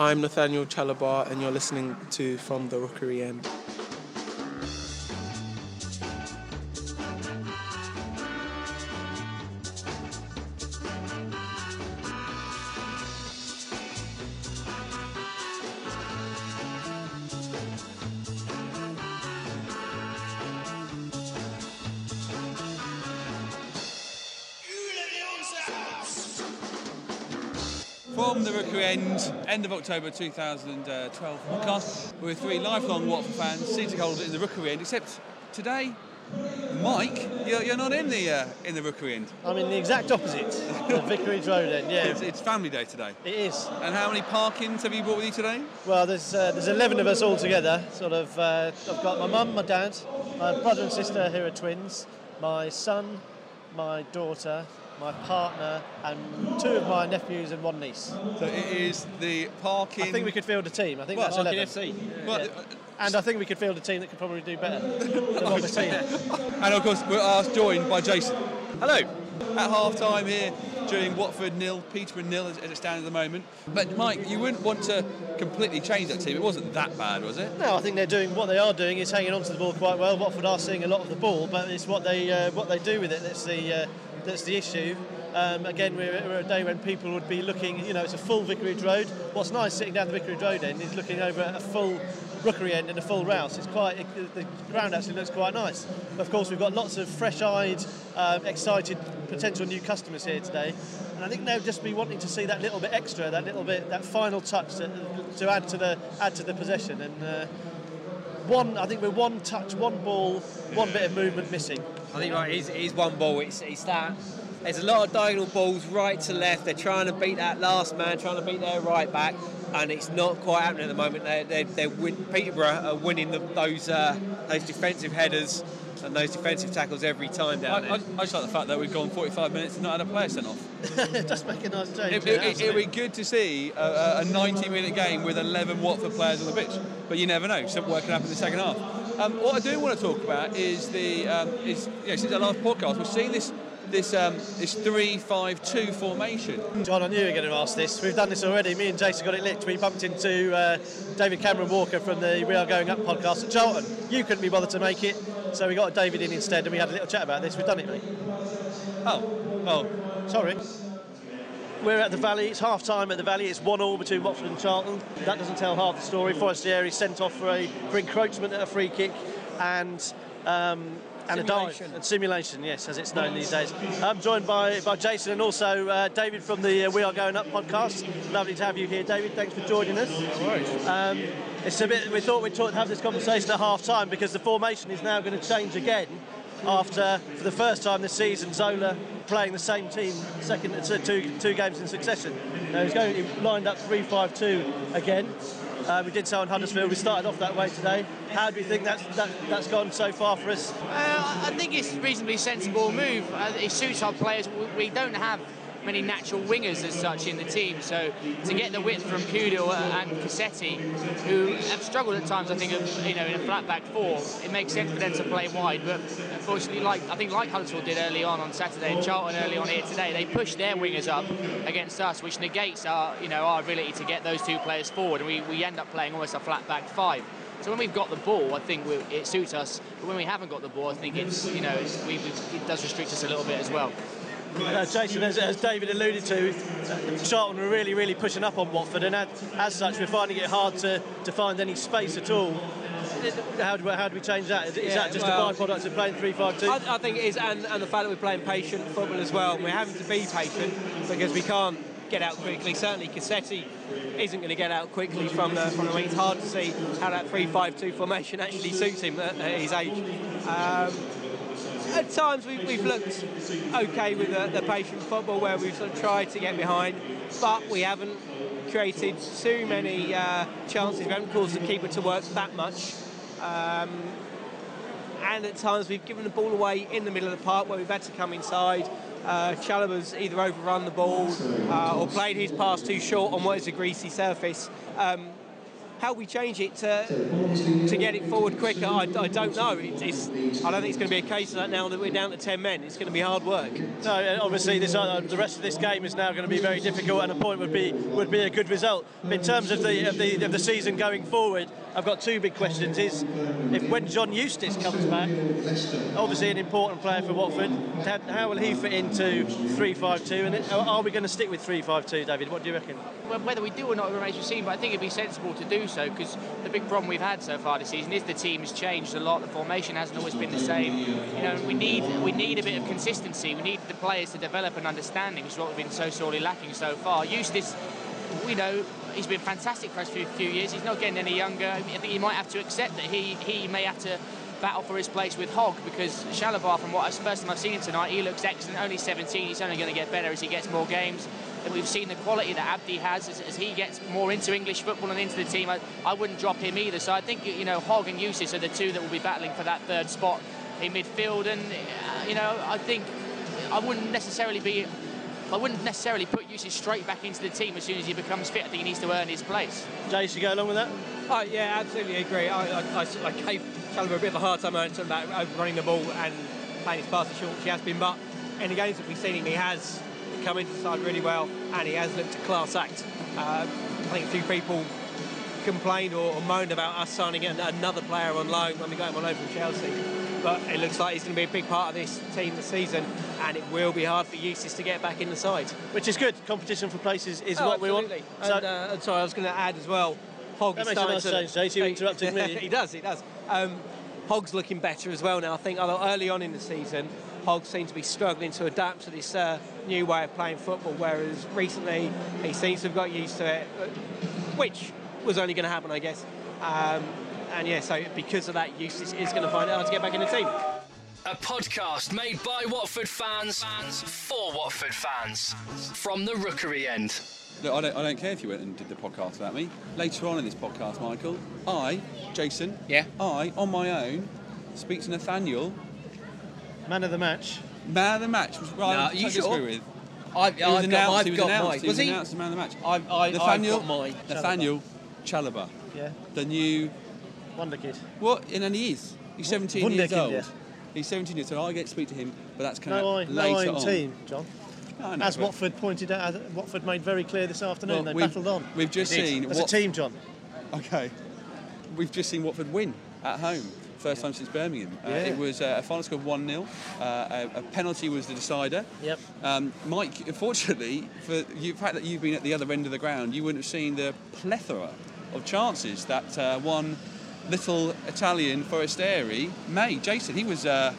I'm Nathaniel Chalobah, and you're listening to From the Rookery End. End, of October 2012 podcast. We're three lifelong Watford fans, season holders in the Rookery End, except today, Mike, you're, you're not in the uh, in the Rookery End. I'm in the exact opposite, the Vicarage Road end. Yeah, It's, it's family day today. it is. And how many parkings have you brought with you today? Well, there's uh, there's 11 of us all together. Sort of. Uh, I've got my mum, my dad, my brother and sister who are twins, my son, my daughter, my partner, and two of my nephews and one niece. So it is the parking. I think we could field a team. I think Well, that's Parking 11. Well, Yeah. And I think we could field a team that could probably do better than what we're. And of course, we're asked, joined by Jason. Hello. At half time here, during Watford nil, Peterborough nil as, as it stands at the moment. But Mike, you wouldn't want to completely change that team. It wasn't that bad, was it? No, I think they're doing what they are doing is hanging on to the ball quite well. Watford are seeing a lot of the ball, but it's what they uh, what they do with it that's the uh, that's the issue. Um, again, we're, we're a day when people would be looking. You know, it's a full Vicarage Road. What's nice sitting down the Vicarage Road end is looking over a full Rookery end and a full Rous. It's quite it, the ground actually looks quite nice. Of course, we've got lots of fresh-eyed, uh, excited potential new customers here today, and I think they'll just be wanting to see that little bit extra, that little bit, that final touch to, to add to the add to the possession and. Uh, one, I think we're one touch, one ball, one bit of movement missing. I think right, it is, it is one ball. It's, it's that. There's a lot of diagonal balls right to left. They're trying to beat that last man, trying to beat their right back, and it's not quite happening at the moment. They're, they're, they're win, Peterborough are winning the, those uh, those defensive headers and those defensive tackles every time down I, there. I just like the fact that we've gone 45 minutes and not had a player sent off. Just make a nice change. It, yeah, it, it, would be good to see a, a 90 minute game with 11 Watford players on the pitch, but you never know. Something can happen in the second half. Um, what I do want to talk about is the um, is you know, since our last podcast, we've seen this this um, this three-five-two formation. John, I knew you were going to ask this. We've done this already. Me and Jason got it licked. We bumped into uh, David Cameron Walker from the We Are Going Up podcast at Charlton. You couldn't be bothered to make it, so we got David in instead, and we had a little chat about this. We've done it, mate. Oh, well, Sorry. We're at the Valley. It's half time at the Valley. It's one all between Watford and Charlton. That doesn't tell half the story. Forestieri sent off for a for encroachment at a free kick, and. Um, and a dive Simulation. and simulation, yes, as it's known these days. I'm joined by, by Jason and also uh, David from the uh, We Are Going Up podcast. Lovely to have you here, David. Thanks for joining us. Um, it's a bit. We thought we'd talk, have this conversation at half time because the formation is now going to change again after, for the first time this season, Zola playing the same team second uh, two two games in succession. Now he's going he lined up three five two again. Uh, we did so in Huddersfield. We started off that way today. How do you think that's that, that's gone so far for us? Uh, I think it's a reasonably sensible move. Uh, it suits our players. We don't have many natural wingers as such in the team, so to get the width from Pudil and Cassetti, who have struggled at times, I think, of, you know, in a flat back four, it makes sense for them to play wide. But unfortunately, like I think, like Huddersfield did early on on Saturday and Charlton early on here today, they pushed their wingers up against us, which negates our, you know, our ability to get those two players forward, and we, we end up playing almost a flat back five. So when we've got the ball, I think it suits us. But when we haven't got the ball, I think it's you know it's, we, it does restrict us a little bit as well. Uh, Jason, as, as David alluded to, Charlton are really, really pushing up on Watford, and as, as such, we're finding it hard to, to find any space at all. How do, we, how do we change that? Is, is Yeah, that just well- a byproduct of playing 3 5 2? I, I think it is, and, and the fact that we're playing patient football as well. and We're having to be patient because we can't get out quickly. Certainly, Cassetti isn't going to get out quickly from the from the wing. It's hard to see how that 3-5-2 formation actually suits him at, at his age. Um, at times we, we've looked okay with the, the patient football where we've sort of tried to get behind, but we haven't created too many uh, chances. We haven't caused the keeper to work that much. Um, and at times we've given the ball away in the middle of the park where we've had to come inside. Uh, Chalobah's either overrun the ball uh, or played his pass too short on what is a greasy surface. Um, how we change it to, to get it forward quicker, I, I don't know. It's, I don't think it's going to be a case of that now that we're down to 10 men. It's going to be hard work. No, obviously this, uh, the rest of this game is now going to be very difficult, and a point would be would be a good result. In terms of the of the, of the season going forward, I've got two big questions. Is if when John Eustace comes back, obviously an important player for Watford, how, will he fit into 3-5-2, and are we going to stick with 3-5-2, David? What do you reckon? Well, whether we do or not remains to be seen, but I think it'd be sensible to do so because the big problem we've had so far this season is the team has changed a lot. The formation hasn't always been the same. You know, we need we need a bit of consistency. We need the players to develop an understanding, which is what we've been so sorely lacking so far. Eustace, we know he's been fantastic for us for a few years. He's not getting any younger. I think he might have to accept that he he may have to battle for his place with Hogg because Chalobah, from what I, first time I've seen him tonight, he looks excellent. Only 17, he's only going to get better as he gets more games. And we've seen the quality that Abdi has as, as, he gets more into English football and into the team. I, I wouldn't drop him either. So I think you know Hogg and Eustace are the two that will be battling for that third spot in midfield. And uh, you know I think I wouldn't necessarily be. I wouldn't necessarily put Eustace straight back into the team as soon as he becomes fit. I think he needs to earn his place. Jace, you go along with that? Oh, yeah, absolutely agree. I, I, I, I gave Chalobah a bit of a hard time about overrunning the ball and playing his passes short. He has been, but in the games that we've seen him, he has come into the side really well and he has looked a class act. Uh, I think a few people complained or, or moaned about us signing another player on loan when we got him on loan from Chelsea. But it looks like he's going to be a big part of this team this season, and it will be hard for Eustace to get back in the side. Which is good. Competition for places is oh, what absolutely. we want. So, and, uh, sorry, I was going to add as well. Hogg that makes a nice change, Jace. You interrupted me. he does. He does. Um, Hogg's looking better as well now. I think although early on in the season, Hogg seemed to be struggling to adapt to this uh, new way of playing football, whereas recently he seems to have got used to it, which was only going to happen, I guess. Um, and yeah, so because of that, Eustace is going to find it hard to get back in the team. A podcast made by Watford fans, fans for Watford fans from the Rookery end. Look, I don't, I don't care if you went and did the podcast without me. Later on in this podcast, Michael, I, Jason, yeah, I, on my own, speak to Nathaniel. Man of the match. Man of the match was right. No, you sure? With. I've, he was I've announced. got, I've he was got announced. mine. He was, was he? announced as man of the match. I've, I, Nathaniel, I've got mine. Nathaniel Chalobah. Yeah. The new wonder kid. What? And then he is. He's 17 Wonder years old. yeah. He's 17 years old. I get to speak to him, but that's kind No, of no later on. team, John. I know, As Watford pointed out, Watford made very clear this afternoon, Well, they battled on. We've just seen As a team, John. Okay. We've just seen Watford win at home. First time since Birmingham. Uh, it was uh, a final score of 1 0. Uh, a, a penalty was the decider. Yep. Um, Mike, unfortunately, for the fact that you've been at the other end of the ground, you wouldn't have seen the plethora of chances that uh, one little Italian Forestieri May Jason, he was. Uh,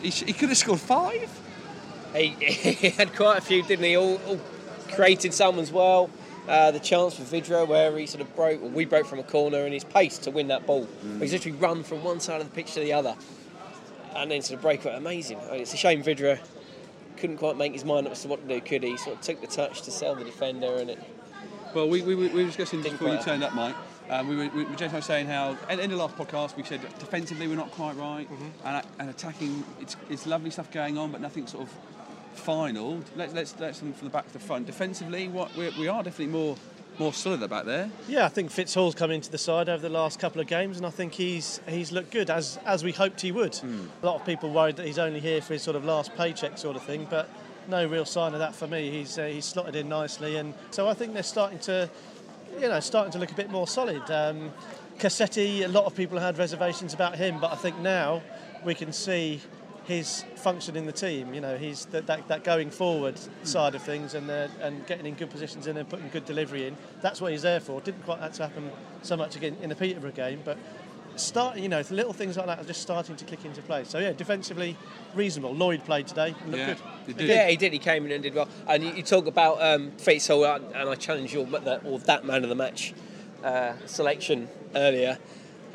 he, sh- he could have scored five. He, he had quite a few, didn't he? All, all created some as well. Uh, the chance for Vydra where he sort of broke, well, we broke from a corner, and his pace to win that ball. He's literally run from one side of the pitch to the other, and then sort of break it. Amazing. I mean, it's a shame Vydra couldn't quite make his mind up as to what to do. Could he? Sort of took the touch to sell the defender, and it. Well, we, we, we were discussing before you turned up, Mike. Um, we were, we, was saying how, in, the last podcast, we said defensively we're not quite right, Mm-hmm. and, and attacking, it's, it's lovely stuff going on, but nothing sort of final. Let's let's let's them from the back to the front. Defensively, what we, we are definitely more more solid about there. Yeah, I think Fitz Hall's come into the side over the last couple of games, and I think he's he's looked good as as we hoped he would. A lot of people worried that he's only here for his sort of last paycheck sort of thing, but no real sign of that for me. He's uh, he's slotted in nicely, and so I think they're starting to, you know, starting to look a bit more solid. Um, Cassetti, a lot of people had reservations about him, but I think now we can see his function in the team. You know, he's that, that, that going forward side of things and uh, and getting in good positions in and putting good delivery in. That's what he's there for. Didn't quite to happen so much again in the Peterborough game, but start. You know, little things like that are just starting to click into place. So yeah, defensively reasonable. Lloyd played today. Looked Yeah, good. he did. Yeah, he did. He came in and did well. And you, you talk about um, Fitz Hall, uh, and I challenge your that, or that man of the match uh, selection earlier.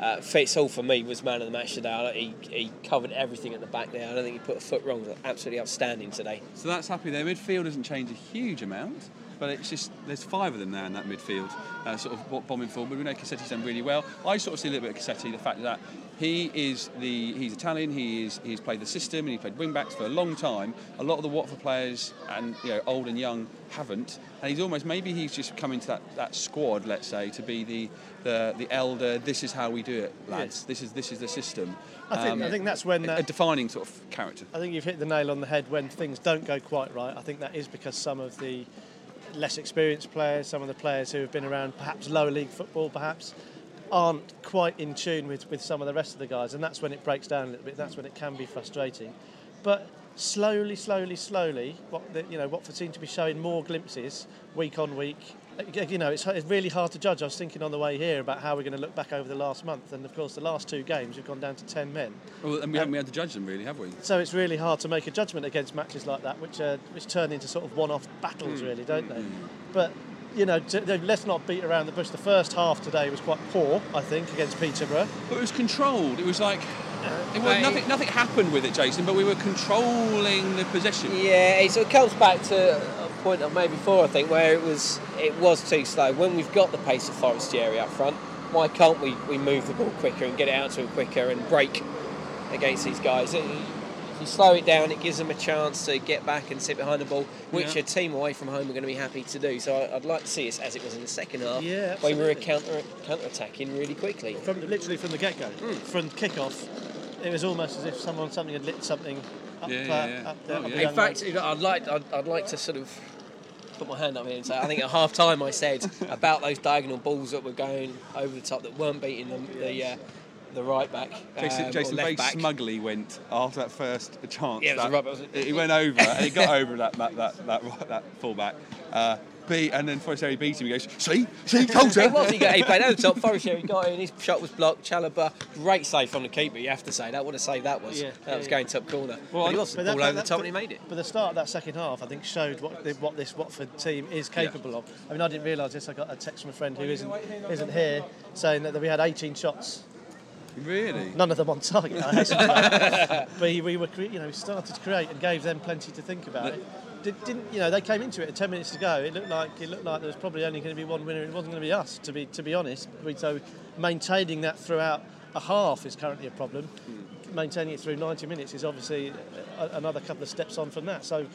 Uh, Fitz Hall for me was man of the match today. He, he covered everything at the back there. I don't think he put a foot wrong. Absolutely outstanding today. So that's happy there. Midfield doesn't change a huge amount. But it's just there's five of them now in that midfield, uh, sort of bo- bombing forward. We know Cassetti's done really well. I sort of see a little bit of Cassetti, the fact that he is the he's Italian. He is he's played the system and he played wing backs for a long time. A lot of the Watford players and you know old and young haven't, and he's almost maybe he's just come into that, that squad, let's say, to be the the, the elder. This is how we do it, lads. This is this is the system. I think, Um, I think that's when that, a defining sort of character. I think you've hit the nail on the head when things don't go quite right. I think that is because some of the less experienced players, some of the players who have been around perhaps lower league football, perhaps aren't quite in tune with, with some of the rest of the guys, and that's when it breaks down a little bit. That's when it can be frustrating. But slowly, slowly, slowly, what the, you know, Watford seem to be showing more glimpses week on week. You know, it's, it's really hard to judge. I was thinking on the way here about how we're going to look back over the last month, and of course, the last two games we've gone down to ten men. Well, and we um, haven't been able to judge them really, have we? So it's really hard to make a judgment against matches like that, which uh, which turn into sort of one-off battles, hmm. really, don't they? Hmm. But you know, to, let's not beat around the bush. The first half today was quite poor, I think, against Peterborough. But it was controlled. It was like it was, nothing. Nothing happened with it, Jason. But we were controlling the possession. Yeah, so it sort of comes back to a point of made before, I think, where it was it was too slow. When we've got the pace of Forestieri up front, why can't we, we move the ball quicker and get it out to him quicker and break against these guys? It- if you slow it down, it gives them a chance to get back and sit behind the ball, which Yeah. a team away from home are going to be happy to do. So I'd like to see us as it was in the second half, Yeah, when we were counter counter attacking really quickly. From literally from the get-go, hmm. from kick-off, it was almost as if someone something had lit something up, Yeah, uh, yeah, yeah. up the, Oh, up the yeah. In young fact, man's- I'd like I'd, I'd like to sort of put my hand up here and say I think at half time I said about those diagonal balls that were going over the top that weren't beating them, the uh, the right back. Jason, um, Jason very back. smugly went after that first chance. Yeah, it was that- a rubber, wasn't it? He went over and he got over that that that that, that fullback. Uh, beat and then Forestieri beats him. He goes, see, see, told you. It was. He, got, he played over the top. Forestieri got in. His shot was blocked. Chalobah, great save from the keeper. You have to say that. What a save that was. Yeah, that yeah, was yeah. going top corner. Well, but he I- was But ball that- over that- the top but- and he made it. But the start of that second half, I think, showed what the, what this Watford team is capable of. I mean, I didn't realise this. I got a text from a friend who isn't isn't here saying that we had 18 shots, Really? none of them on target. I hasten to add. but we were, you know, we started to create and gave them plenty to think about. It Did, didn't, you know, they came into it 10 minutes to go. It looked like it looked like there was probably only going to be one winner. It wasn't going to be us, to be to be honest. So maintaining that throughout a half is currently a problem. Maintaining it through 90 minutes is obviously a, another couple of steps on from that. So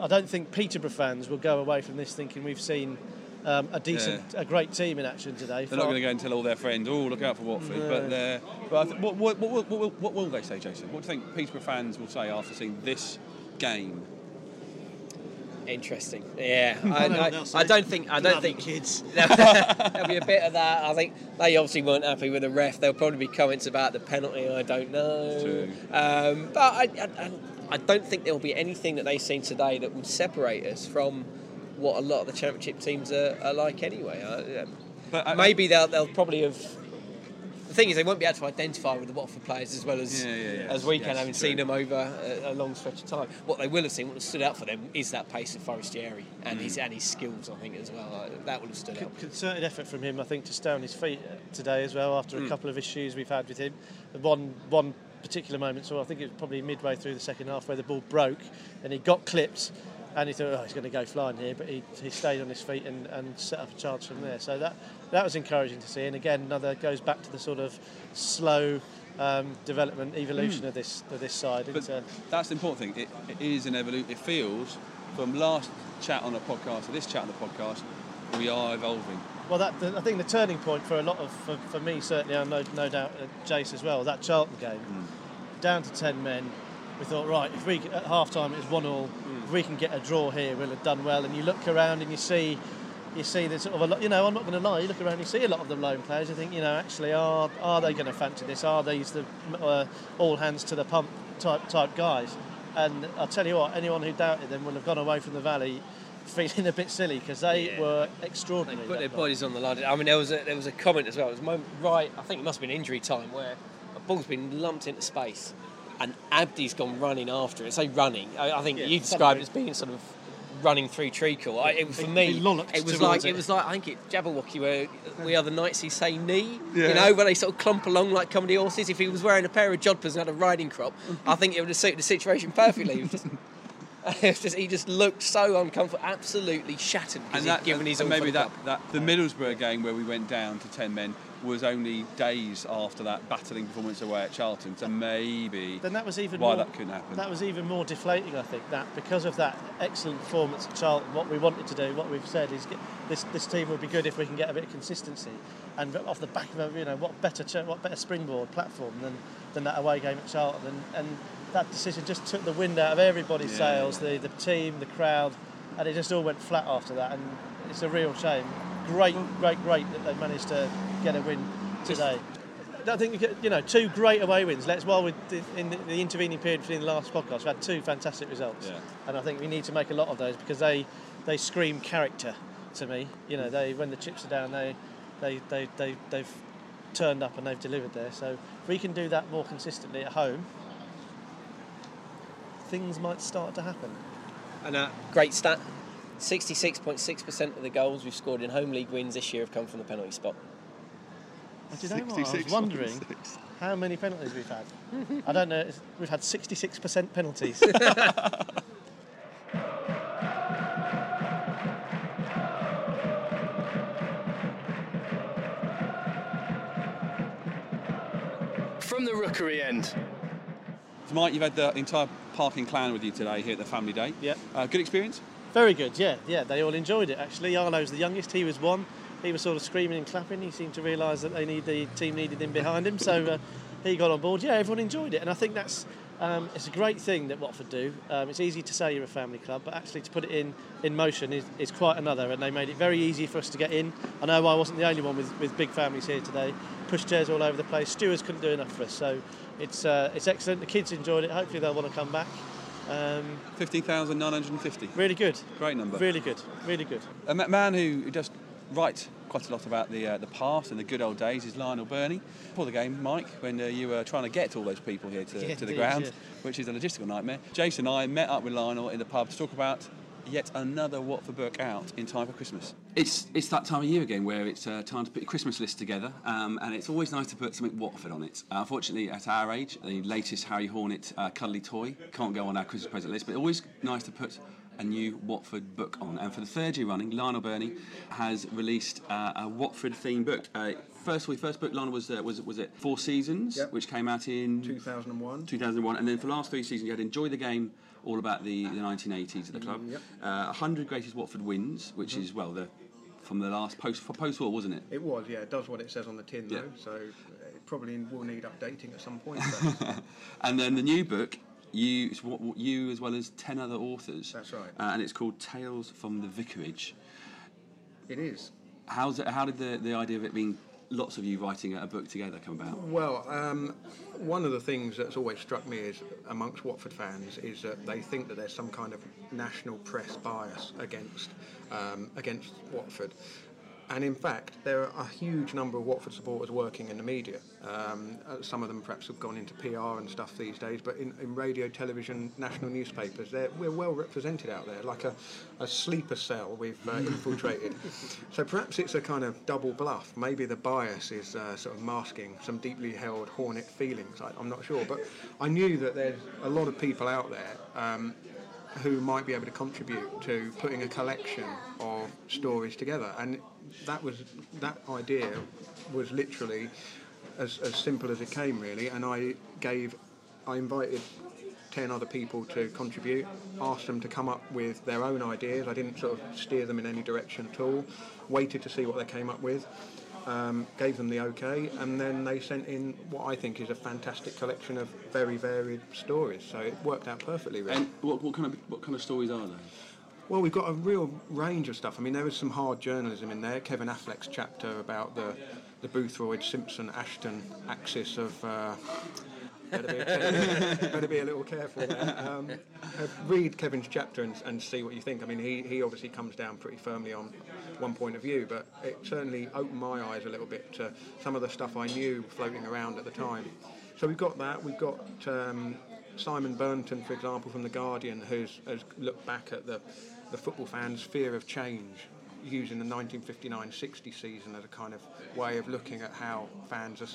I don't think Peterborough fans will go away from this thinking we've seen um, a decent, a great team in action today. They're not going to go and tell all their friends, "Oh, look out for Watford." But, they're, but I th- what, what, what, what, what, what will they say, Jason? What do you think Peterborough fans will say after seeing this game? Interesting. Yeah, I, I I, don't think I don't think kids. there'll be a bit of that. I think they obviously weren't happy with the ref. There'll probably be comments about the penalty. I don't know. Um, but I, I, I don't think there'll be anything that they've seen today that would separate us from what a lot of the championship teams are, are like anyway. I, um, But maybe they'll they'll probably have. The thing is, they won't be able to identify with the Watford players as well as Yeah, yeah, yeah. as we can, Yes, having true. seen them over a, a long stretch of time. What they will have seen, what has stood out for them, is that pace of Forestieri and Mm. his and his skills. I think as well. Uh, that would have stood out. concerted effort from him, I think, to stay on his feet today as well after a couple of issues we've had with him. One one particular moment, so I think it was probably midway through the second half where the ball broke and he got clipped and he thought, oh, he's going to go flying here, but he, he stayed on his feet and, and set up a charge from there. So that that was encouraging to see. And again, another goes back to the sort of slow um, development, evolution of this of this side. But uh, that's the important thing. It, it is an evolution. It feels from last chat on a podcast to this chat on the podcast, we are evolving. Well, that the, I think the turning point for a lot of for, for me certainly, and no, no doubt uh, Jace as well. That Charlton game, down to ten men. We thought, right, if we at half time it's one all, if we can get a draw here, we'll have done well. And you look around and you see, you see there's sort of a lot. You know, I'm not going to lie. You look around, you see a lot of the lone players. You think, you know, actually, are are they going to fancy this? Are these the uh, all hands to the pump type type guys? And I'll tell you what, anyone who doubted them will have gone away from the valley feeling a bit silly because they Yeah. were They extraordinary. put their night. bodies on the line. I mean, there was a, there was a comment as well. It was moment right. I think it must have been injury time where a ball's been lumped into space, and Abdi's gone running after it. Say running. I, I think Yeah, you described it as being sort of running through treacle. I, it was for He- me. It was like it. it was like I think it Jabberwocky where we are the knights who say Ni. Yeah. You know, where they sort of clump along like comedy horses. If he was wearing a pair of jodhpurs and had a riding crop, I think it would have suited the situation perfectly. He just he just looked so uncomfortable, absolutely shattered because he'd given his and maybe the that, that the Middlesbrough game where we went down to 10 men was only days after that battling performance away at Charlton. So maybe Then that was even why more, that couldn't happen. That was even more deflating, I think. That because of that excellent performance at Charlton, what we wanted to do, what we've said is get, this this team would be good if we can get a bit of consistency, and off the back of a you know what better what better springboard platform than, than that away game at Charlton, and, and that decision just took the wind out of everybody's Yeah. sails, the the team, the crowd, and it just all went flat after that, and it's a real shame. Great, great, great that they managed to get a win today. I think you get- you know two great away wins. Let's while we in the, the intervening period between the last podcast, we had two fantastic results, Yeah. and I think we need to make a lot of those because they they scream character to me. You know, mm. they when the chips are down, they they they, they they've turned up and they've delivered there. So if we can do that more consistently at home, things might start to happen. And a great stat 66.6% of the goals we've scored in home league wins this year have come from the penalty spot. Do you know what? I was wondering how many penalties we've had. I don't know. We've had 66% penalties. From the rookery end. So Mike, you've had the entire parking clan with you today here at the family day. Yeah. Uh, good experience? Very good, yeah, yeah. They all enjoyed it actually. Arlo's the youngest. He was one. He was sort of screaming and clapping. He seemed to realise that they need the team needed him behind him, so uh, he got on board. Yeah, everyone enjoyed it, and I think that's um, it's a great thing that Watford do. Um, it's easy to say you're a family club, but actually to put it in in motion is, is quite another. And they made it very easy for us to get in. I know I wasn't the only one with, with big families here today. Pushchairs all over the place. Stewards couldn't do enough for us, so it's uh, it's excellent. The kids enjoyed it. Hopefully they'll want to come back. Um, 15,950. really good. Great number. Really good. Really good. A man who who does write quite a lot about the uh, the past and the good old days is Lionel Birnie. Before the game, Mike, when uh, you were trying to get all those people here to, Yeah, to the ground, yeah. which is a logistical nightmare, Jason and I met up with Lionel in the pub to talk about yet another Watford book out in time for Christmas. It's it's that time of year again where it's uh, time to put your Christmas list together, um, and it's always nice to put something Watford on it. Uh, unfortunately, at our age, the latest Harry Hornet uh, cuddly toy can't go on our Christmas present list, but always nice to put a new Watford book on. And for the third year running, Lionel Birnie has released uh, a Watford themed book. Uh, first, we first book, Lionel was uh, was was it Four Seasons, Yep. which came out in 2001. 2001, and then for the last three seasons you had Enjoy the Game, all about the, the 1980s at the club. Yep. Uh, 100 greatest Watford wins, which is, well, the from the last post for post war, wasn't it? It was, yeah. It does what it says on the tin, Yeah. though. So it probably will need updating at some point. And then the new book, you, it's what, what- you as well as 10 other authors. That's right. Uh, and it's called Tales from the Vicarage. it is. How's it, how did the, the idea of it being lots of you writing a book together come about? Well, um, one of the things that's always struck me is amongst Watford fans is that they think that there's some kind of national press bias against um, against Watford. And in fact, there are a huge number of Watford supporters working in the media. Um, uh, some of them perhaps have gone into PR and stuff these days, but in, in radio, television, national newspapers, we're well represented out there, like a, a sleeper cell we've uh, infiltrated. So perhaps it's a kind of double bluff. Maybe the bias is uh, sort of masking some deeply held Hornet feelings. I, I'm not sure, but I knew that there's a lot of people out there. Um, who might be able to contribute to putting a collection of stories together. And that was that idea was literally as, as simple as it came, really. And I gave, I invited. 10 other people to contribute, asked them to come up with their own ideas. I didn't sort of steer them in any direction at all, waited to see what they came up with, um, gave them the okay, and then they sent in what I think is a fantastic collection of very varied stories. So it worked out perfectly, really. And what, what, kind of, what kind of stories are they? Well, we've got a real range of stuff. I mean, there was some hard journalism in there. Kevin Affleck's chapter about the the Boothroyd Simpson Ashton axis of. Uh, better, be, better be a little careful there. Um, uh, read Kevin's chapter and, and see what you think. I mean, he, he obviously comes down pretty firmly on one point of view, but it certainly opened my eyes a little bit to some of the stuff I knew floating around at the time. So we've got that. We've got um, Simon Burnton, for example, from The Guardian, who's has looked back at the, the football fans' fear of change using the 1959-60 season as a kind of way of looking at how fans are.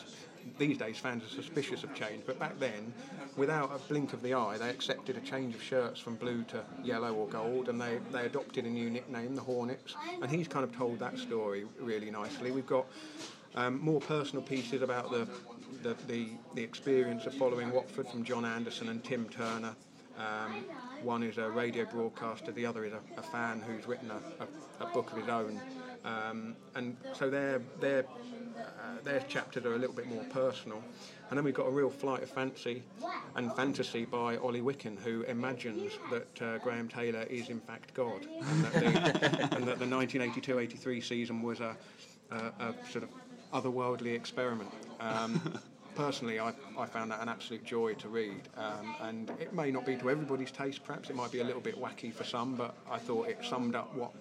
These days, fans are suspicious of change, but back then, without a blink of the eye, they accepted a change of shirts from blue to yellow or gold, and they, they adopted a new nickname, the Hornets. And he's kind of told that story really nicely. We've got um, more personal pieces about the, the, the, the experience of following Watford from John Anderson and Tim Turner. Um, one is a radio broadcaster, the other is a, a fan who's written a, a, a book of his own. Um, and so their, their, uh, their chapters are a little bit more personal. And then we've got a real flight of fancy and fantasy by Ollie Wicken, who imagines that uh, Graham Taylor is in fact God, and that the, and that the 1982-83 season was a, a, a sort of otherworldly experiment. Um, personally, I, I found that an absolute joy to read, um, and it may not be to everybody's taste. Perhaps it might be a little bit wacky for some, but I thought it summed up what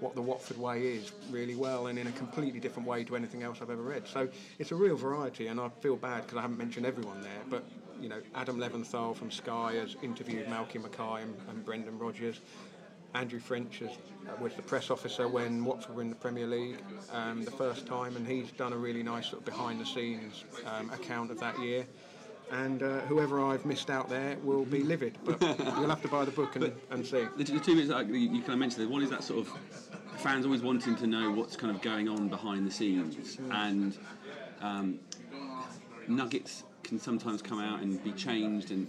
what the Watford way is really well, and in a completely different way to anything else I've ever read. So it's a real variety, and I feel bad because I haven't mentioned everyone there, but. You know, Adam Leventhal from Sky has interviewed Malky Mackay and, and Brendan Rodgers. Andrew French is, uh, was the press officer when Watford were in the Premier League um, the first time, and he's done a really nice sort of behind the scenes um, account of that year. And uh, whoever I've missed out there will be livid, but you'll have to buy the book and, and see. The, the two bits that you you kind of mentioned, there, one is that sort of fans always wanting to know what's kind of going on behind the scenes, and um, nuggets can sometimes come out and be changed, and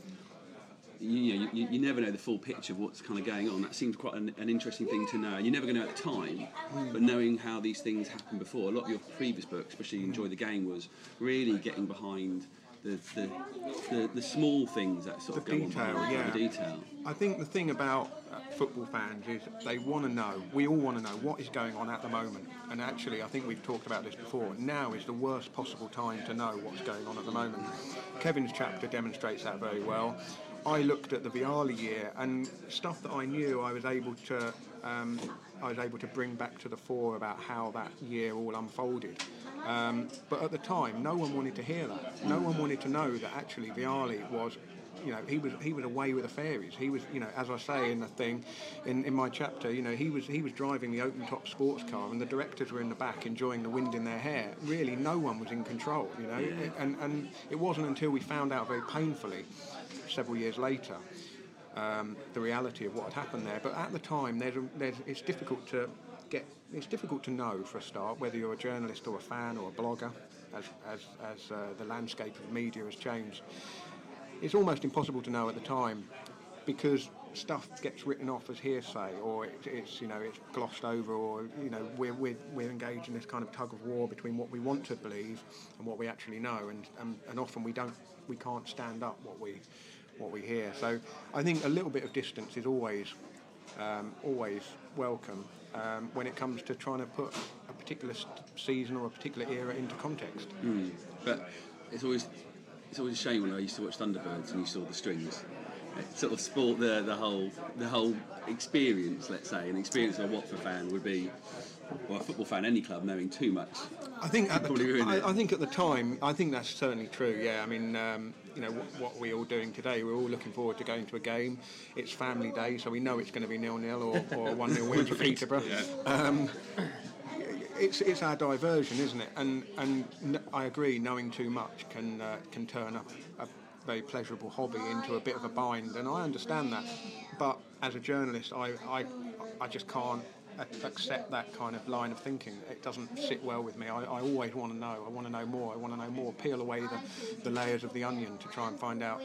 you, know, you, you never know the full picture of what's kind of going on. That seems quite an, an interesting thing to know. You're never going to know at the time, but knowing how these things happen before. A lot of your previous books, especially Enjoy the Game, was really getting behind the the, the, the small things that sort of go detail, on yeah. the detail. I think the thing about uh, football fans is they want to know, we all want to know what is going on at the moment. And actually, I think we've talked about this before, now is the worst possible time to know what's going on at the moment. Kevin's chapter demonstrates that very well. I looked at the Vialli year and stuff that I knew I was able to um, I was able to bring back to the fore about how that year all unfolded. Um, but at the time, no one wanted to hear that. No one wanted to know that actually Vialli was you know, he was he was away with the fairies. He was, you know, as I say in the thing, in, in my chapter, you know, he was he was driving the open top sports car, and the directors were in the back enjoying the wind in their hair. Really, no one was in control, you know. And and it wasn't until we found out very painfully, several years later, um, the reality of what had happened there. But at the time, there's, a, there's it's difficult to get. It's difficult to know for a start whether you're a journalist or a fan or a blogger, as as as uh, the landscape of media has changed it's almost impossible to know at the time because stuff gets written off as hearsay or it, it's you know it's glossed over or you know we're, we're, we're engaged in this kind of tug of war between what we want to believe and what we actually know and, and, and often we don't we can't stand up what we what we hear so I think a little bit of distance is always um, always welcome um, when it comes to trying to put a particular season or a particular era into context Mm. But it's always it's always a shame when I used to watch Thunderbirds and you saw the strings. It sort of spoilt the the whole the whole experience. Let's say an experience of a Watford fan would be, well, a football fan any club knowing too much. I think at the t-. I, I think at the time, I think that's certainly true. Yeah, I mean, um, you know, what, what we're all doing today, we're all looking forward to going to a game. It's family day, so we know it's going to be nil nil or, or one nil win for Peterborough. Um, it's it's our diversion, isn't it? And and n- I agree, knowing too much can uh, can turn a, a very pleasurable hobby into a bit of a bind, and I understand that. But as a journalist, I I, I just can't accept that kind of line of thinking. It doesn't sit well with me. I, I always want to know. I want to know more. I want to know more. Peel away the, the layers of the onion to try and find out.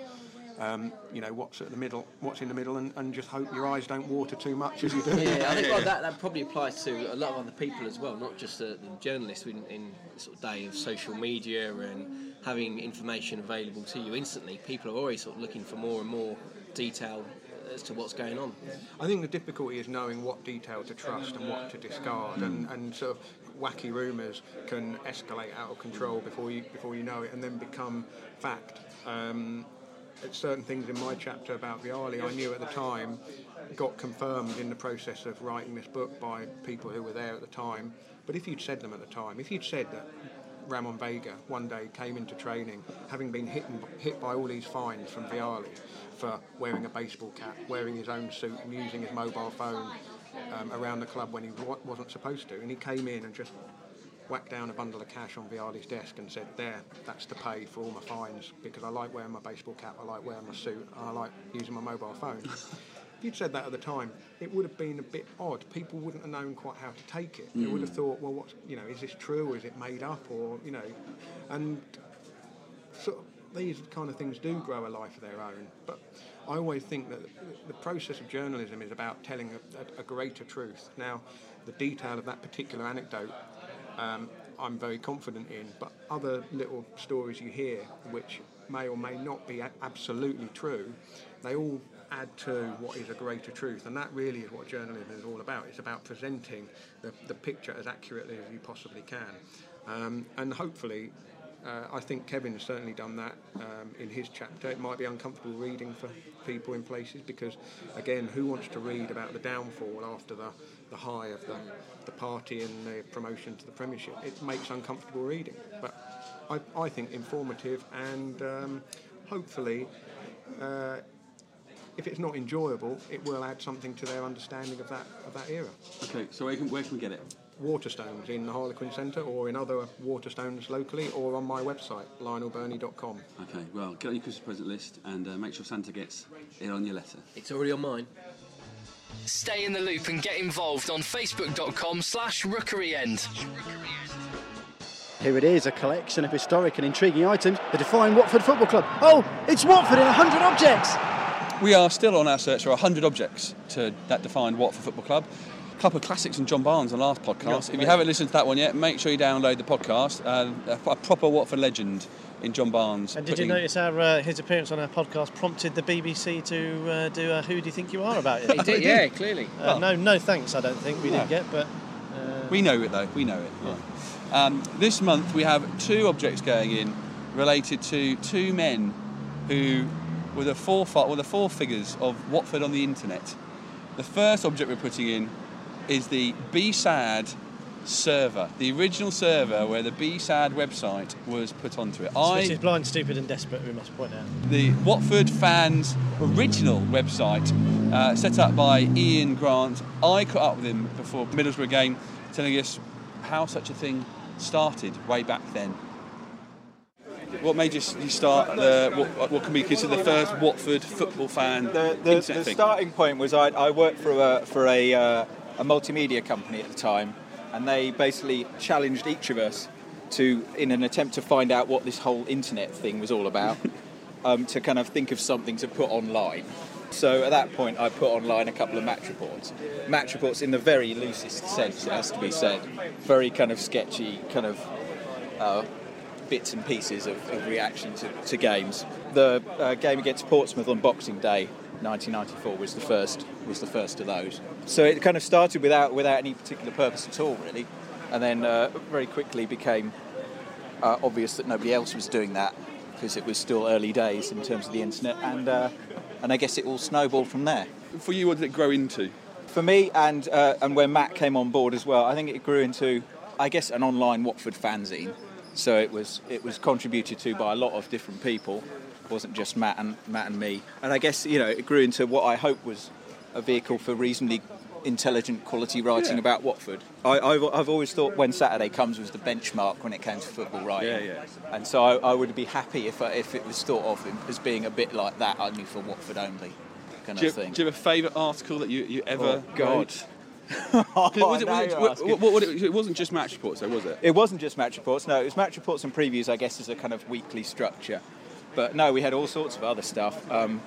Um, you know what's at the middle, what's in the middle, and, and just hope your eyes don't water too much as you do. Yeah, I think well, that, that probably applies to a lot of other people as well, not just the, the journalists in, in the sort of day of social media and having information available to you instantly. People are always sort of looking for more and more detail as to what's going on. I think the difficulty is knowing what detail to trust and what to discard, and, and sort of wacky rumours can escalate out of control before you before you know it, and then become fact. Um, certain things in my chapter about Vialli, I knew at the time, got confirmed in the process of writing this book by people who were there at the time. But if you'd said them at the time, if you'd said that Ramon Vega one day came into training having been hit, and, hit by all these fines from Vialli for wearing a baseball cap, wearing his own suit and using his mobile phone um, around the club when he wa- wasn't supposed to, and he came in and just whacked down a bundle of cash on Vialli's desk and said, "There, that's to pay for all my fines because I like wearing my baseball cap, I like wearing my suit, and I like using my mobile phone." If you'd said that at the time, it would have been a bit odd. People wouldn't have known quite how to take it. They would have thought, well, what's, you know, is this true or is it made up or, you know, and these kind of things do grow a life of their own. But I always think that the process of journalism is about telling a, a, greater truth. Now, the detail of that particular anecdote, um, I'm very confident in, but other little stories you hear, which may or may not be absolutely true, they all add to what is a greater truth, and that really is what journalism is all about. It's about presenting the, the picture as accurately as you possibly can, um, and hopefully uh, I think Kevin has certainly done that um, in his chapter. It might be uncomfortable reading for people in places because, again, who wants to read about the downfall after the, the high of the, the party and the promotion to the Premiership? It makes uncomfortable reading. But I, I think informative and um, hopefully, uh, if it's not enjoyable, it will add something to their understanding of that, of that era. Okay, so where can, where can we get it? Waterstones in the Harlequin Centre or in other Waterstones locally or on my website, lionelbirnie.com. Okay, well, get on your Christmas present list and uh, make sure Santa gets it on your letter. It's already on mine. Stay in the loop and get involved on facebook.com slash rookery end. Here it is, a collection of historic and intriguing items that define Watford Football Club. Oh, it's Watford in 100 objects! We are still on our search for 100 objects to, that define Watford Football Club. A couple of classics from John Barnes on the last podcast. if you haven't listened to that one yet, make sure you download the podcast. Uh, a, proper Watford legend in John Barnes. And did you notice our uh, his appearance on our podcast prompted the BBC to uh, do a "Who do you think you are?" about it? He did, yeah, clearly. Uh, no, no thanks. I don't think we No. did get, but uh, We know it though. We know it. Right. Um, this month we have two objects going in related to two men who were the four were the four figures of Watford on the internet. The first object we're putting in is the BSAD server, the original server where the BSAD website was put onto it. which is blind, stupid, and desperate. We must point out. the Watford fans' original website, uh, set up by Ian Grant. I caught up with him before Middlesbrough game, telling us how such a thing started way back then. What made you, you start the what, what can be considered the first Watford football fan the, the, the starting point was I, I worked for a, for a, uh, a multimedia company at the time, and they basically challenged each of us to, in an attempt to find out what this whole internet thing was all about, um, to kind of think of something to put online. So at that point, I put online a couple of match reports. Match reports, in the very loosest sense, it has to be said, very kind of sketchy, kind of uh, bits and pieces of, of reaction to, to games. The uh, game against Portsmouth on Boxing Day, 1994, was the first was the first of those. So it kind of started without without any particular purpose at all, really, and then uh, very quickly became uh, obvious that nobody else was doing that because it was still early days in terms of the internet, and uh, and I guess it all snowballed from there. For you, what did it grow into? For me, and uh, and when Matt came on board as well, I think it grew into, I guess, an online Watford fanzine. So it was it was contributed to by a lot of different people. It wasn't just Matt and Matt and me. And I guess you know it grew into what I hope was a vehicle for reasonably intelligent quality writing Yeah. about Watford. I, I've, I've always thought when Saturday comes was the benchmark when it came to football writing. Yeah, yeah. And so I, I would be happy if, I- if it was thought of as being a bit like that, only for Watford only kind Do you, of thing. do you have a favourite article that you, you ever Oh, God. wrote? Oh, was it, was it, was it, what, what, what, it, wasn't just match reports, though, was it? It wasn't just match reports. No, it was match reports and previews. I guess as a kind of weekly structure. But no, we had all sorts of other stuff. Um,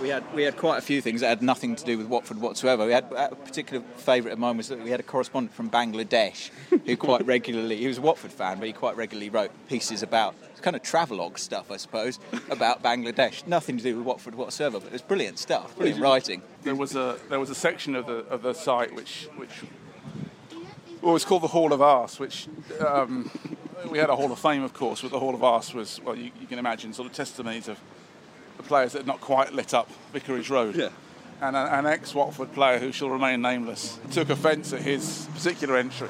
we had we had quite a few things that had nothing to do with Watford whatsoever. We had a particular favourite of mine was that we had a correspondent from Bangladesh who quite regularly he was a Watford fan, but he quite regularly wrote pieces about kind of travelogue stuff, I suppose, about Bangladesh. Nothing to do with Watford whatsoever, but it was brilliant stuff, brilliant writing. there was a there was a section of the of the site which which well, was called the Hall of Arse, which um, we had a Hall of Fame, of course, but the Hall of Arse was well, you, you can imagine sort of testimonies of the players that had not quite lit up Vicarage Road. Yeah. And a- an ex-Watford player who shall remain nameless took offence at his particular entry,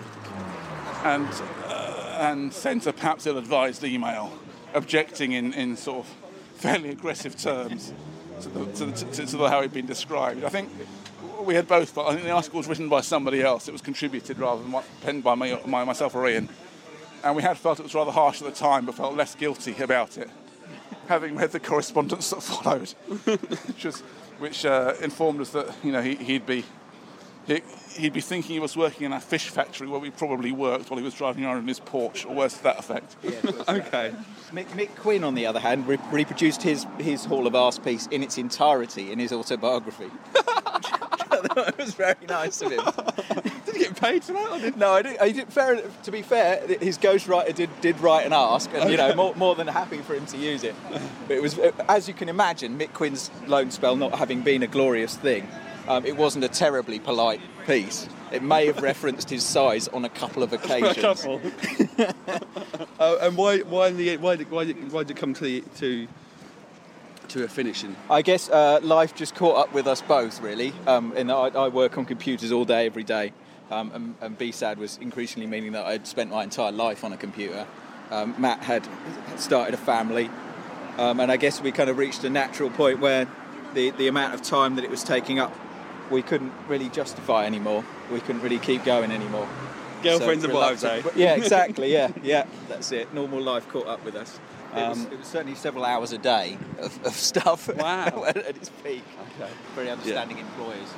and uh, and sent a perhaps ill-advised email objecting in, in sort of fairly aggressive terms to, the, to, the, to, to the, how he'd been described. I think we had both, but I think the article was written by somebody else. It was contributed rather than penned by me, my, myself or Ian. And we had felt it was rather harsh at the time, but felt less guilty about it, having read the correspondence that followed, which, was, which uh, informed us that you know he, he'd be he, he'd be thinking he was working in a fish factory where we probably worked while he was driving around in his Porsche, or worse to that effect. okay. Mick, Mick Quinn, on the other hand, re- reproduced his, his Hall of Arse piece in its entirety in his autobiography. it was very nice of him. Did he get paid for that? No, I didn't. I did, fair, to be fair, his ghostwriter did, did write and ask, and you know, more, more than happy for him to use it. But it was, as you can imagine, Mick Quinn's loan spell not having been a glorious thing, um, it wasn't a terribly polite piece. It may have referenced his size on a couple of occasions. couple. uh, and why, why in the why did, why did, why did it come to the, to to a finishing? I guess uh, life just caught up with us both, really. Um, and I, I work on computers all day, every day. Um, and, and BSAD was increasingly meaning that I'd spent my entire life on a computer. Um, Matt had started a family. Um, and I guess we kind of reached a natural point where the, the amount of time that it was taking up, we couldn't really justify anymore. We couldn't really keep going anymore. Girlfriends and wives, eh? Yeah, exactly. Yeah, yeah, that's it. Normal life caught up with us. It, was, it was certainly several hours a day of, of stuff Wow. at its peak. Okay. Very understanding employers.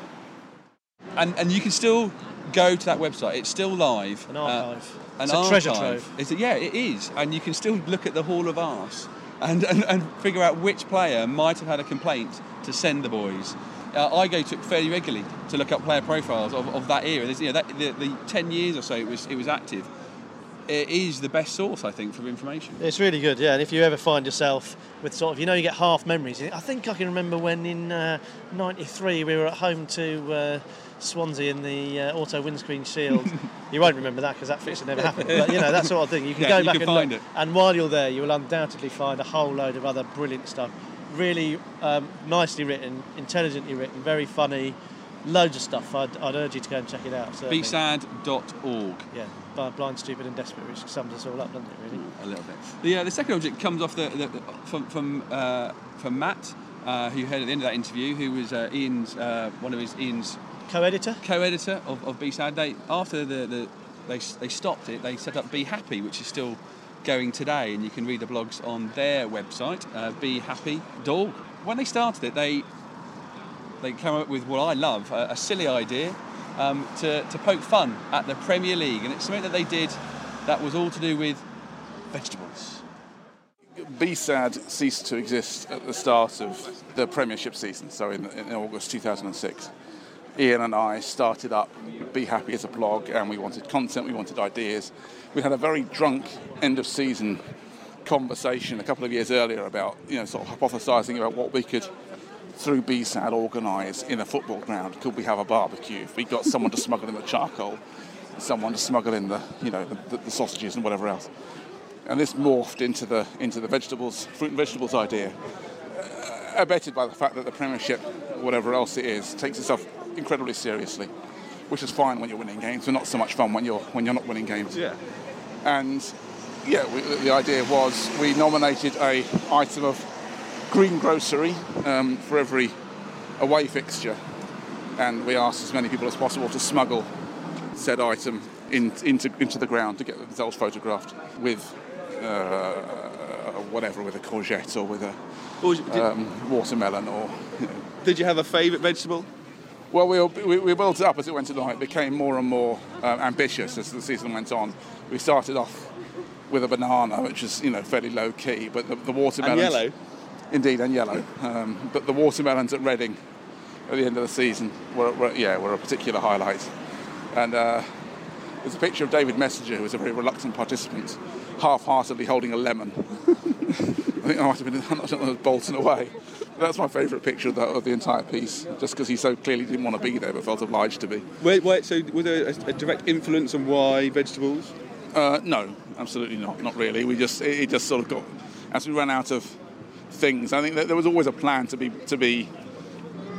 And and you can still go to that website. It's still live. An archive. an It's a treasure trove. It's a- yeah, it is, and you can still look at the Hall of Arse and, and, and figure out which player might have had a complaint to send the boys. Uh, I go to it fairly regularly to look up player profiles of, of that era. There's, you know, that, the, the ten years or so it was it was active. It is the best source, I think, for information. It's really good, yeah. And if you ever find yourself with sort of, you know, you get half memories. I think I can remember when in '93 we were at home to uh, Swansea in the uh, Auto Windscreen Shield. you won't remember that because that fixture never happened. But you know that sort of thing. You can Yeah, go you back can and find look, it. and while you're there, you will undoubtedly find a whole load of other brilliant stuff. Really um, nicely written, intelligently written, very funny. Loads of stuff. I'd, I'd urge you to go and check it out. certainly. bsad.org. Yeah, blind, stupid, and desperate, which sums us all up, doesn't it? Really. a little bit. The, uh, the second object comes off the, the, the- from from, uh, from Matt, uh, who you heard at the end of that interview, who was uh, Ian's uh, one of his Ian's co-editor. Co-editor of, of B-Sad. They after the, the they they stopped it, they set up Be Happy, which is still going today, and you can read the blogs on their website, uh, behappy.org. When they started it, they they came up with what I love, a, a silly idea um, to, to poke fun at the Premier League, and it's something that they did that was all to do with vegetables. BSAD ceased to exist at the start of the Premiership season, so in, in August 2006. Ian and I started up Be Happy as a blog, and we wanted content, we wanted ideas. We had a very drunk end of season conversation a couple of years earlier about, you know, sort of hypothesising about what we could, through BSAD, organise in a football ground. Could we have a barbecue? If we got someone to smuggle in the charcoal, someone to smuggle in the, you know, the, the sausages and whatever else and this morphed into the into the vegetables, fruit and vegetables idea, uh, abetted by the fact that the Premiership, whatever else it is, takes itself incredibly seriously, which is fine when you're winning games, but not so much fun when you're when you're not winning games. Yeah. And yeah, we, the idea was we nominated a item of greengrocery um, for every away fixture, and we asked as many people as possible to smuggle said item in, into into the ground to get themselves photographed with uh, whatever, with a courgette or with a um, watermelon or. You know. Did you have a favourite vegetable? Well, we, we, we built it up as it went along. It became more and more um, ambitious as the season went on. We started off with a banana, which is you know fairly low key, but the, the watermelons. yellow? Indeed, and yellow. Um, but the watermelons at Reading at the end of the season were, were yeah were a particular highlight. And uh, there's a picture of David Messenger, who was a very reluctant participant, half-heartedly holding a lemon. I think I might have been I don't know, bolting away. That's my favourite picture of the, of the entire piece, just because he so clearly didn't want to be there but felt obliged to be. Wait, wait. So was there a, a direct influence on why vegetables? Uh, no, absolutely not. Not really. We just it, it just sort of got as we ran out of things. I think that there was always a plan to be to be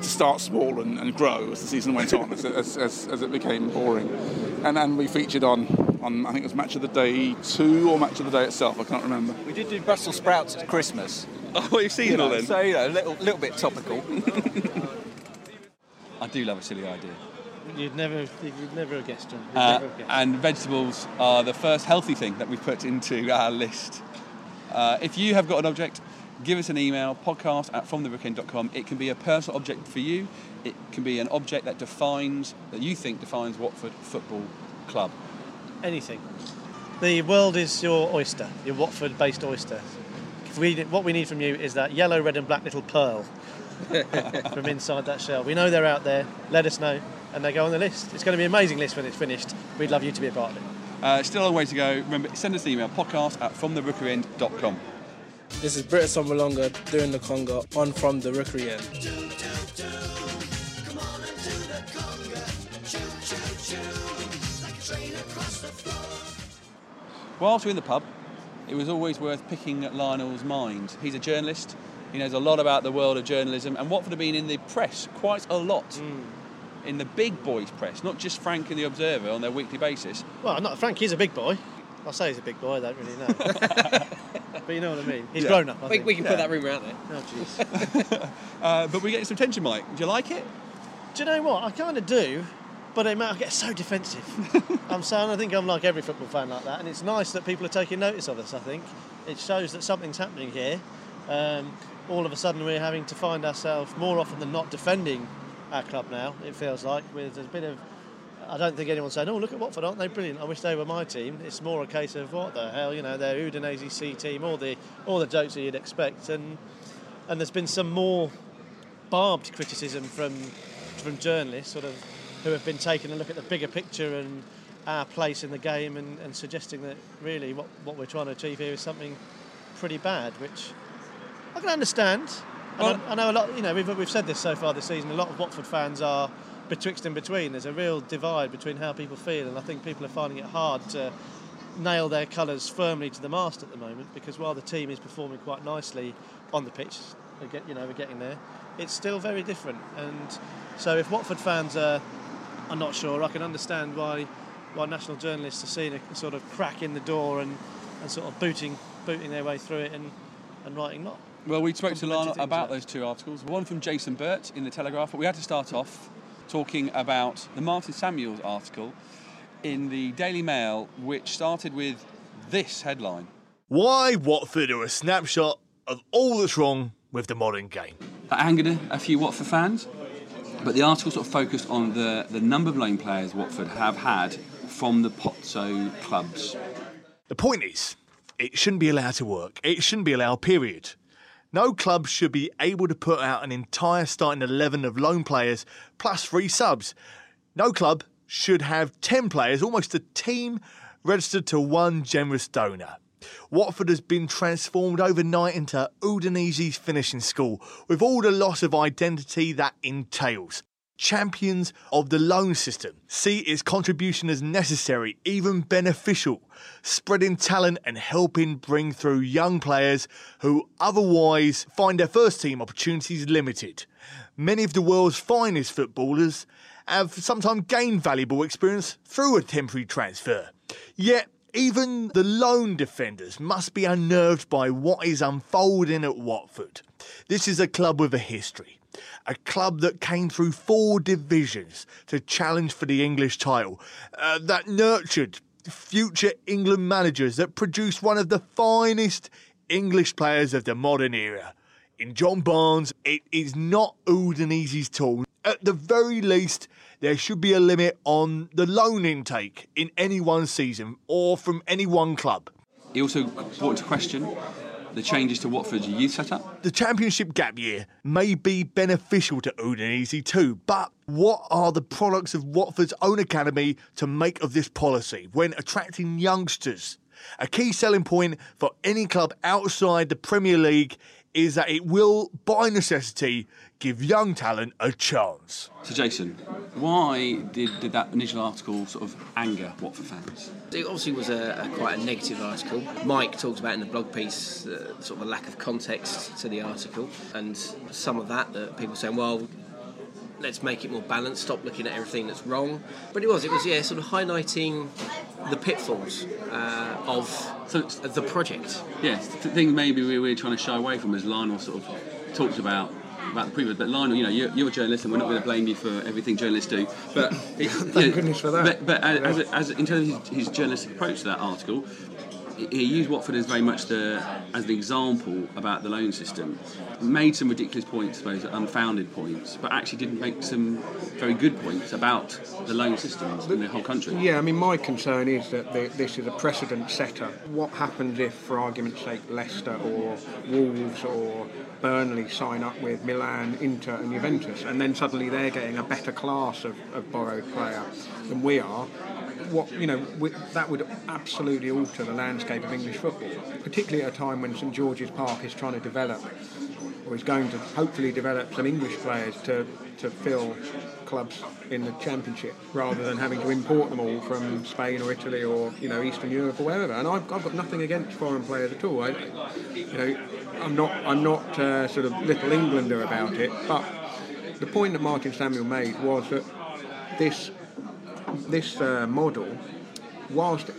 to start small and, and grow as the season went on, as, as, as, as it became boring. And then we featured on on I think it was Match of the Day two or Match of the Day itself. I can't remember. We did do Brussels sprouts at Christmas. Oh, you've seen you all know, then? So, you know, a little, little bit topical. I don't love a silly idea. You'd never, you'd never have guessed, John. Uh, never have guessed. and vegetables are the first healthy thing that we put into our list. Uh, if you have got an object, give us an email, podcast at fromtherookeryend.com. It can be a personal object for you. It can be an object that defines, that you think defines Watford Football Club. Anything. The world is your oyster, your Watford-based oyster. We, what we need from you is that yellow, red, and black little pearl from inside that shell. We know they're out there. Let us know, and they go on the list. It's going to be an amazing list when it's finished. We'd love you to be a part of it. Uh, still a long way to go. Remember, send us an email, podcast at fromtherookeryend.com. This is Britt Assombalonga doing the conga on from the Rookery end. Whilst we're in the pub, it was always worth picking at Lionel's mind. He's a journalist. He knows a lot about the world of journalism, and Watford have been in the press quite a lot. Hmm. In the big boys' press, not just Frank and the Observer on their weekly basis. Well, not Frank. He's a big boy. I'll say he's a big boy. I don't really know. but you know what I mean. He's Yeah. grown up. I We, think. we can put that rumour out there. Oh, jeez. Uh, but we're getting some tension, Mike. Do you like it? Do you know what? I kind of do, but it, I get so defensive. I'm saying I think I'm like every football fan like that, and it's nice that people are taking notice of us. I think it shows that something's happening here. Um, all of a sudden, we're having to find ourselves more often than not defending our club now. It feels like with a bit of. I don't think anyone's saying, "Oh, look at Watford, aren't they brilliant? I wish they were my team." It's more a case of what the hell, you know, they're Udinese C team, all the all the jokes that you'd expect, and and there's been some more barbed criticism from from journalists, sort of, who have been taking a look at the bigger picture and our place in the game, and, and suggesting that really what, what we're trying to achieve here is something pretty bad, which I can understand. And I, I know a lot. You know, we've we've said this so far this season. A lot of Watford fans are betwixt and between. There's a real divide between how people feel, and I think people are finding it hard to nail their colours firmly to the mast at the moment. Because while the team is performing quite nicely on the pitch, we get, you know, we're getting there. It's still very different, and so if Watford fans are, are not sure, I can understand why why national journalists are seeing a sort of crack in the door and, and sort of booting booting their way through it and, and writing not Well, we spoke to Lionel about those two articles. One from Jason Burt in the Telegraph, but we had to start off talking about the Martin Samuel's article in the Daily Mail, which started with this headline. Why Watford are a snapshot of all that's wrong with the modern game. That angered a, few Watford fans, but the article sort of focused on the, the number of loan players Watford have had from the Pozzo clubs. The point is, it shouldn't be allowed to work. It shouldn't be allowed, period. No club should be able to put out an entire starting 11 of loan players plus three subs. No club should have 10 players, almost a team, registered to one generous donor. Watford has been transformed overnight into Udinese's finishing school, with all the loss of identity that entails. Champions of the loan system see its contribution as necessary, even beneficial, spreading talent and helping bring through young players who otherwise find their first team opportunities limited. Many of the world's finest footballers have sometimes gained valuable experience through a temporary transfer. Yet, even the lone defenders must be unnerved by what is unfolding at Watford. This is a club with a history. A club that came through four divisions to challenge for the English title, uh, that nurtured future England managers, that produced one of the finest English players of the modern era. In John Barnes, it is not Udinese's tool. At the very least, there should be a limit on the loan intake in any one season or from any one club. He also brought into question the changes to Watford's youth setup. The championship gap year may be beneficial to Udinese too, but what are the products of Watford's own academy to make of this policy when attracting youngsters? A key selling point for any club outside the Premier League is that it will, by necessity, give young talent a chance. So, Jason, why did, did that initial article sort of anger Watford fans? It obviously was a, a quite a negative article. Mike talked about in the blog piece uh, sort of a lack of context to the article, and some of that that people saying, well, let's make it more balanced. Stop looking at everything that's wrong. But it was, it was yeah, sort of highlighting the pitfalls uh, of the project. Yes, the thing maybe we were trying to shy away from as Lionel sort of talked about about the previous, but Lionel, you know, you're, you're a journalist, and we're not going to blame you for everything journalists do. But it, Thank goodness for that. But, but uh, as, as, as in terms of his, his journalistic approach to that article, he used Watford as very much the as an example about the loan system. Made some ridiculous points, I suppose, unfounded points, but actually didn't make some very good points about the loan systems in the whole country. Yeah, I mean, my concern is that the, this is a precedent setter. What happens if, for argument's sake, Leicester or Wolves or Burnley sign up with Milan, Inter, and Juventus, and then suddenly they're getting a better class of, of borrowed player than we are? What you know, we, that would absolutely alter the landscape of English football, particularly at a time when St George's Park is trying to develop, or is going to hopefully develop some English players to to fill clubs in the Championship rather than having to import them all from Spain or Italy or you know Eastern Europe or wherever. And I've, I've got nothing against foreign players at all. I, you know, I'm not I'm not uh, sort of little Englander about it. But the point that Martin Samuel made was that this this uh, model, whilst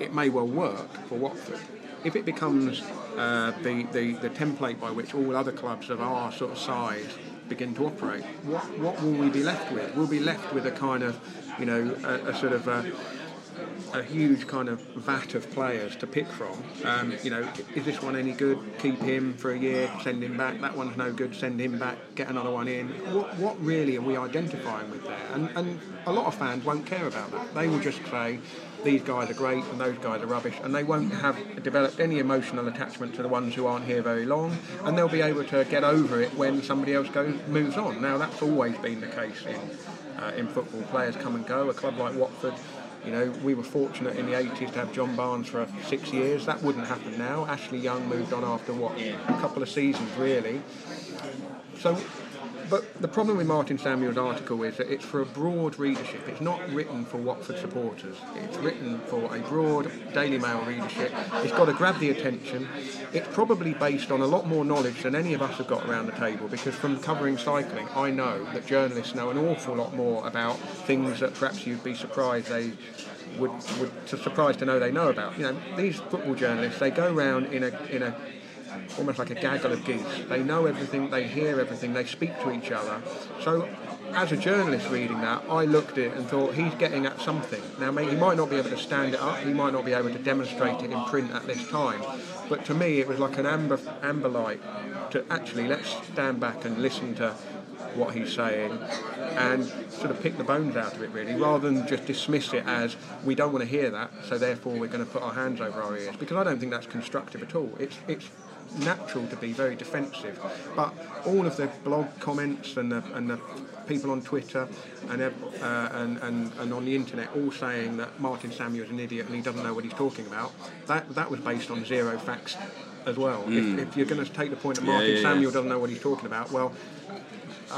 it may well work for Watford, if it becomes uh, the, the, the template by which all other clubs of our sort of size begin to operate, what, what will we be left with? We'll be left with a kind of, you know, a, a sort of a huge kind of vat of players to pick from. Um, you know, is this one any good? Keep him for a year, send him back. That one's no good, send him back, get another one in. What, what really are we identifying with there? And, and a lot of fans won't care about that. They will just say, these guys are great and those guys are rubbish, and they won't have developed any emotional attachment to the ones who aren't here very long, and they'll be able to get over it when somebody else goes moves on. Now that's always been the case in uh, in football. Players come and go. A club like Watford. You know, we were fortunate in the 80s to have John Barnes for six years. That wouldn't happen now. Ashley Young moved on after what a couple of seasons, really. So but the problem with Martin Samuel's article is that it's for a broad readership. It's not written for Watford supporters. It's written for a broad Daily Mail readership. It's got to grab the attention. It's probably based on a lot more knowledge than any of us have got around the table because from covering cycling, I know that journalists know an awful lot more about things that perhaps you'd be surprised they would, would to surprised to know they know about. You know, these football journalists, they go around in a in a almost like a gaggle of geese. They know everything, they hear everything, they speak to each other. So, as a journalist reading that, I looked at it and thought he's getting at something. Now, he might not be able to stand it up, he might not be able to demonstrate it in print at this time, but to me, it was like an amber amber light to actually let's stand back and listen to what he's saying and sort of pick the bones out of it really rather than just dismiss it as we don't want to hear that so therefore we're going to put our hands over our ears because I don't think that's constructive at all it's it's natural to be very defensive. But all of the blog comments and the, and the people on Twitter and, uh, and, and, and on the internet all saying that Martin Samuel is an idiot and he doesn't know what he's talking about, that, that was based on zero facts as well. Mm. If, if you're going to take the point that Martin yeah, yeah. Samuel doesn't know what he's talking about, well,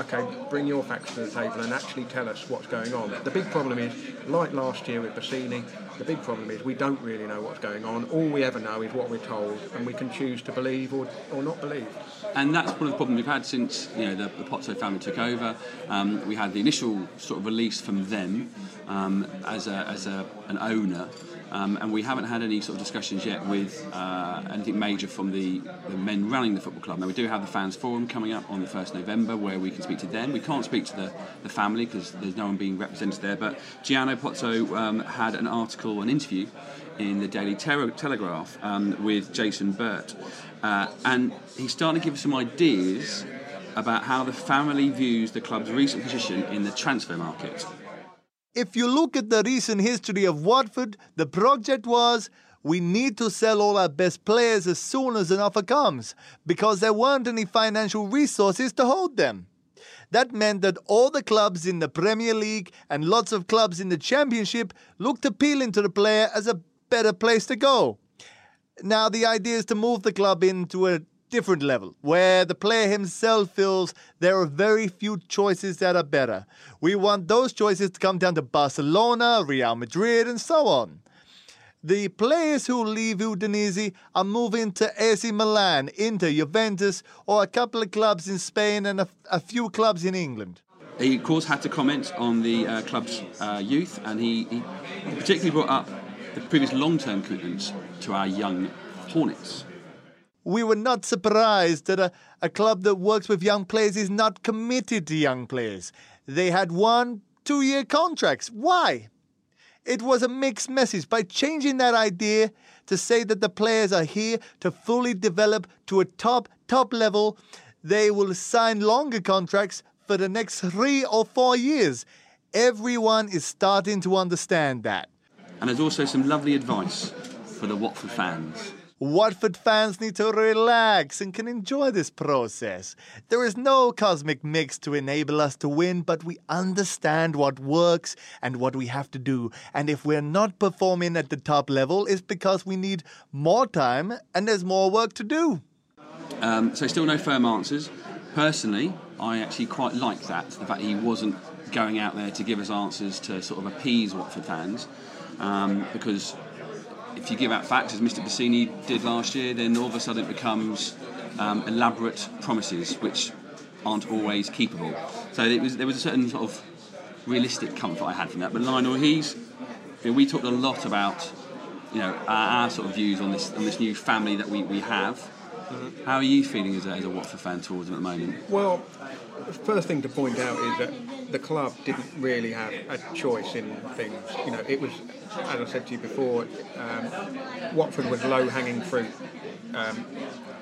okay, bring your facts to the table and actually tell us what's going on. The big problem is, like last year with Bassini, the big problem is we don't really know what's going on. All we ever know is what we're told, and we can choose to believe or, or not believe. And that's one of the problems we've had since you know the, the Pozzo family took over. Um, we had the initial sort of release from them um, as, a, as a, an owner. Um, and we haven't had any sort of discussions yet with uh, anything major from the, the men running the football club. Now we do have the fans forum coming up on the 1st November where we can speak to them. We can't speak to the, the family because there's no one being represented there. But Gino Pozzo um, had an article, an interview in the Daily Tele- Telegraph um, with Jason Burt, uh, and he's starting to give us some ideas about how the family views the club's recent position in the transfer market. If you look at the recent history of Watford, the project was we need to sell all our best players as soon as an offer comes because there weren't any financial resources to hold them. That meant that all the clubs in the Premier League and lots of clubs in the Championship looked appealing to the player as a better place to go. Now, the idea is to move the club into a different level where the player himself feels there are very few choices that are better. We want those choices to come down to Barcelona, Real Madrid, and so on. The players who leave Udinese are moving to AC Milan, Inter, Juventus, or a couple of clubs in Spain and a, a few clubs in England. He, of course, had to comment on the uh, club's uh, youth, and he, he particularly brought up the previous long-term commitments to our young Hornets. We were not surprised that a, a club that works with young players is not committed to young players. They had one, two year contracts. Why? It was a mixed message. By changing that idea to say that the players are here to fully develop to a top, top level, they will sign longer contracts for the next three or four years. Everyone is starting to understand that. And there's also some lovely advice for the Watford fans. Watford fans need to relax and can enjoy this process. There is no cosmic mix to enable us to win, but we understand what works and what we have to do. And if we're not performing at the top level, it's because we need more time and there's more work to do. Um, so still no firm answers. Personally, I actually quite like that, the fact he wasn't going out there to give us answers to sort of appease Watford fans, um, because if you give out facts, as Mr. Bassini did last year, then all of a sudden it becomes um, elaborate promises which aren't always keepable. So it was, there was a certain sort of realistic comfort I had from that. But Lionel, he's you know, we talked a lot about you know our, our, sort of views on this on this new family that we, we have. Mm-hmm. How are you feeling as a, as a Watford fan towards them at the moment? Well, the first thing to point out is that the club didn't really have a choice in things. You know, it was, as I said to you before, um, Watford was low-hanging fruit. Um,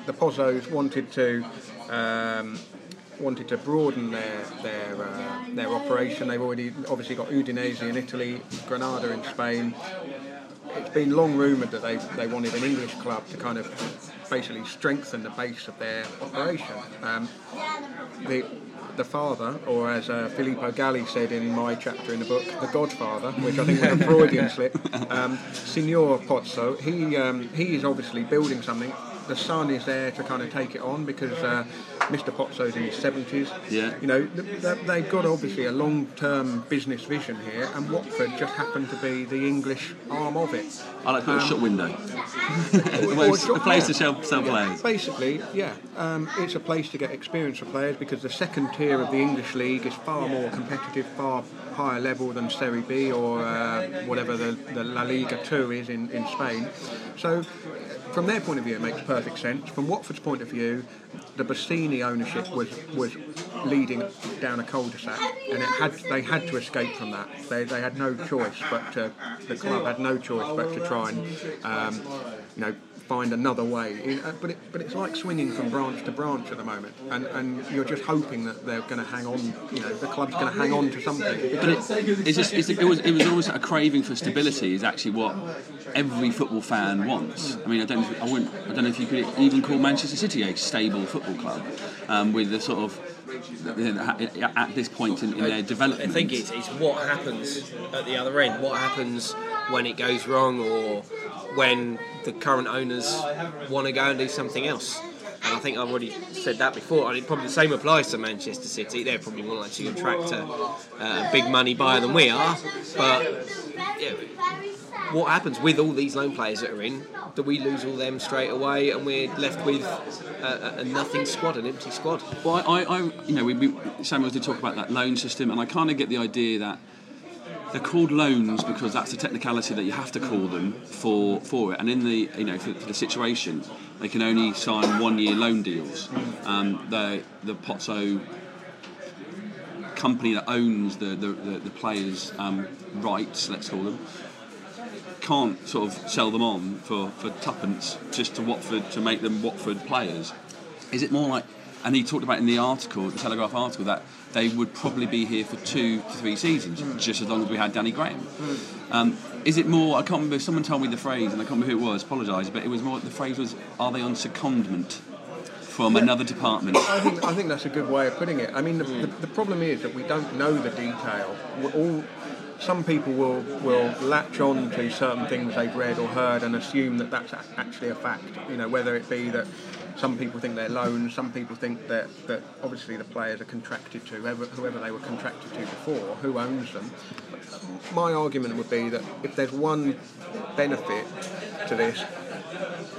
the Pozzos wanted to um, wanted to broaden their their uh, their operation. They've already obviously got Udinese in Italy, Granada in Spain. It's been long rumoured that they they wanted an English club to kind of basically strengthen the base of their operation. Um, the the father, or as uh, Filippo Galli said in my chapter in the book, the Godfather, which I think was a Freudian slip, um, Signor Pozzo, he um, he is obviously building something the son is there to kind of take it on because uh, Mr. Pozzo's in his 70s. Yeah. You know, th- they've got obviously a long-term business vision here, and Watford just happened to be the English arm of it. I like to put um, a shop window. a place to sell, sell players. Basically, yeah. Um, it's a place to get experience for players because the second tier of the English league is far more competitive, far higher level than Serie B or uh, whatever the, the La Liga 2 is in, in Spain. So from their point of view, it makes perfect sense. From Watford's point of view, the Bassini ownership was was leading down a cul-de-sac, and it had they had to escape from that. They, they had no choice but to, the club had no choice but to try and um, you know find another way. But it, but it's like swinging from branch to branch at the moment, and, and you're just hoping that they're going to hang on. You know, the club's going to hang on to something. But it, it's just, it's, it was it was always a craving for stability. Is actually what every football fan wants. I mean, I don't I wouldn't I don't know if you could even call Manchester City a stable football club um, with the sort of at this point in, in their development. I think it's, it's what happens at the other end. What happens when it goes wrong, or when the current owners want to go and do something else. And I think I've already said that before. And it probably the same applies to Manchester City. They're probably more likely to attract a, a big money buyer than we are. But yeah, what happens with all these loan players that are in? Do we lose all them straight away, and we're left with a, a nothing squad, an empty squad? Well, I, I you know, we, we, Samuel did talk about that loan system, and I kind of get the idea that they're called loans because that's the technicality that you have to call them for, for it. And in the you know for, for the situation, they can only sign one year loan deals. Um, the the Pozzo company that owns the the, the, the players' um, rights, let's call them, can't sort of sell them on for, for tuppence just to Watford to make them Watford players. Is it more like and he talked about in the article, the Telegraph article, that they would probably be here for two to three seasons, mm. just as long as we had Danny Graham. Mm. Um, is it more? I can't remember. Someone told me the phrase, and I can't remember who it was. Apologise, but it was more. The phrase was, "Are they on secondment?" From yeah. another department. I think, I think that's a good way of putting it. I mean, the, the, the problem is that we don't know the detail. We're all some people will will latch on to certain things they've read or heard and assume that that's actually a fact. You know, whether it be that some people think they're loans, some people think that, that obviously the players are contracted to, whoever, whoever they were contracted to before, who owns them. My argument would be that if there's one benefit to this,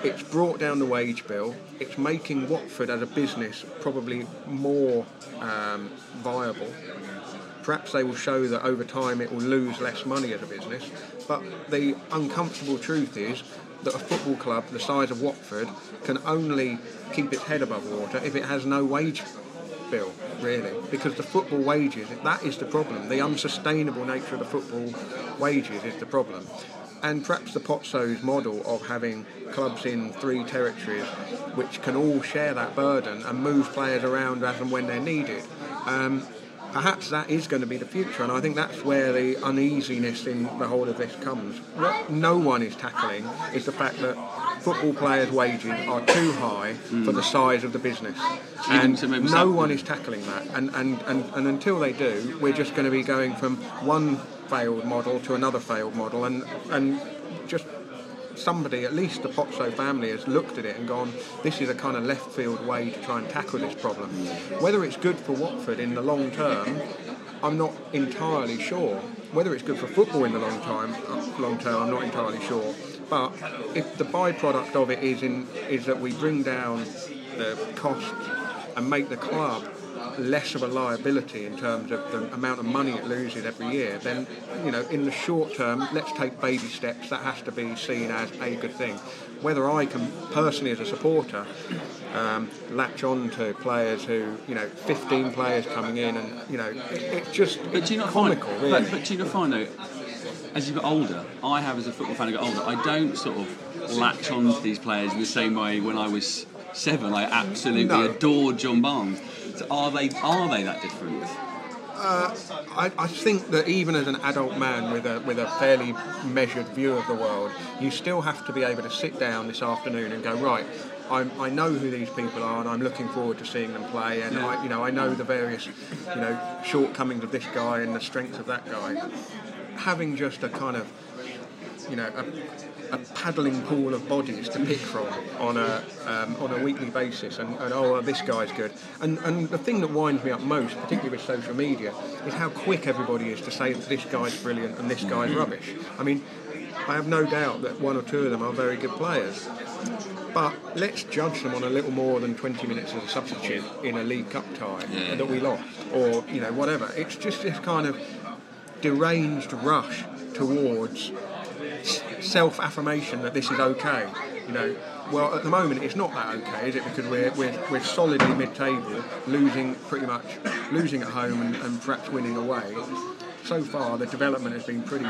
it's brought down the wage bill. It's making Watford as a business probably more um, viable. Perhaps they will show that over time it will lose less money as a business. But the uncomfortable truth is that a football club the size of Watford can only keep its head above water if it has no wage bill, really, because the football wages, that is the problem. The unsustainable nature of the football wages is the problem. And perhaps the Pozzo's model of having clubs in three territories which can all share that burden and move players around as and when they're needed. Um, perhaps that is going to be the future, and I think that's where the uneasiness in the whole of this comes. What no one is tackling is the fact that football players' wages are too high for the size of the business, and no one is tackling that. And, and, and, and until they do, we're just going to be going from one failed model to another failed model, and and just somebody, at least the Pozzo family, has looked at it and gone, this is a kind of left field way to try and tackle this problem. Whether it's good for Watford in the long term, I'm not entirely sure. Whether it's good for football in the long time, uh, long term, I'm not entirely sure. But if the byproduct of it is in is that we bring down the cost and make the club less of a liability in terms of the amount of money it loses every year, then you know in the short term, let's take baby steps. That has to be seen as a good thing. Whether I can personally, as a supporter, um, latch on to players who you know, 15 players coming in, and you know, it, it's just But do you not comical, find, really. but, but do you not find though, as you get older, I have as a football fan, I get older, I don't sort of latch on to these players in the same way when I was seven. I absolutely No. adored John Barnes. Are they are they that different? Uh, I, I think that even as an adult man with a with a fairly measured view of the world, you still have to be able to sit down this afternoon and go right. I'm, I know who these people are, and I'm looking forward to seeing them play. And I, you know, I know the various, you know, shortcomings of this guy and the strengths of that guy. Having just a kind of, you know, a, a paddling pool of bodies to pick from on a um, on a weekly basis, and, and oh, well, this guy's good. And and the thing that winds me up most, particularly with social media, is how quick everybody is to say that this guy's brilliant and this guy's rubbish. I mean, I have no doubt that one or two of them are very good players. But let's judge them on a little more than 20 minutes as a substitute in a League Cup tie Yeah. that we lost, or you know whatever. It's just this kind of deranged rush towards self affirmation that this is okay. You know, well, at the moment it's not that okay, is it? Because we're, we're, we're solidly mid table, losing pretty much, losing at home and, and perhaps winning away. So far, the development has been pretty,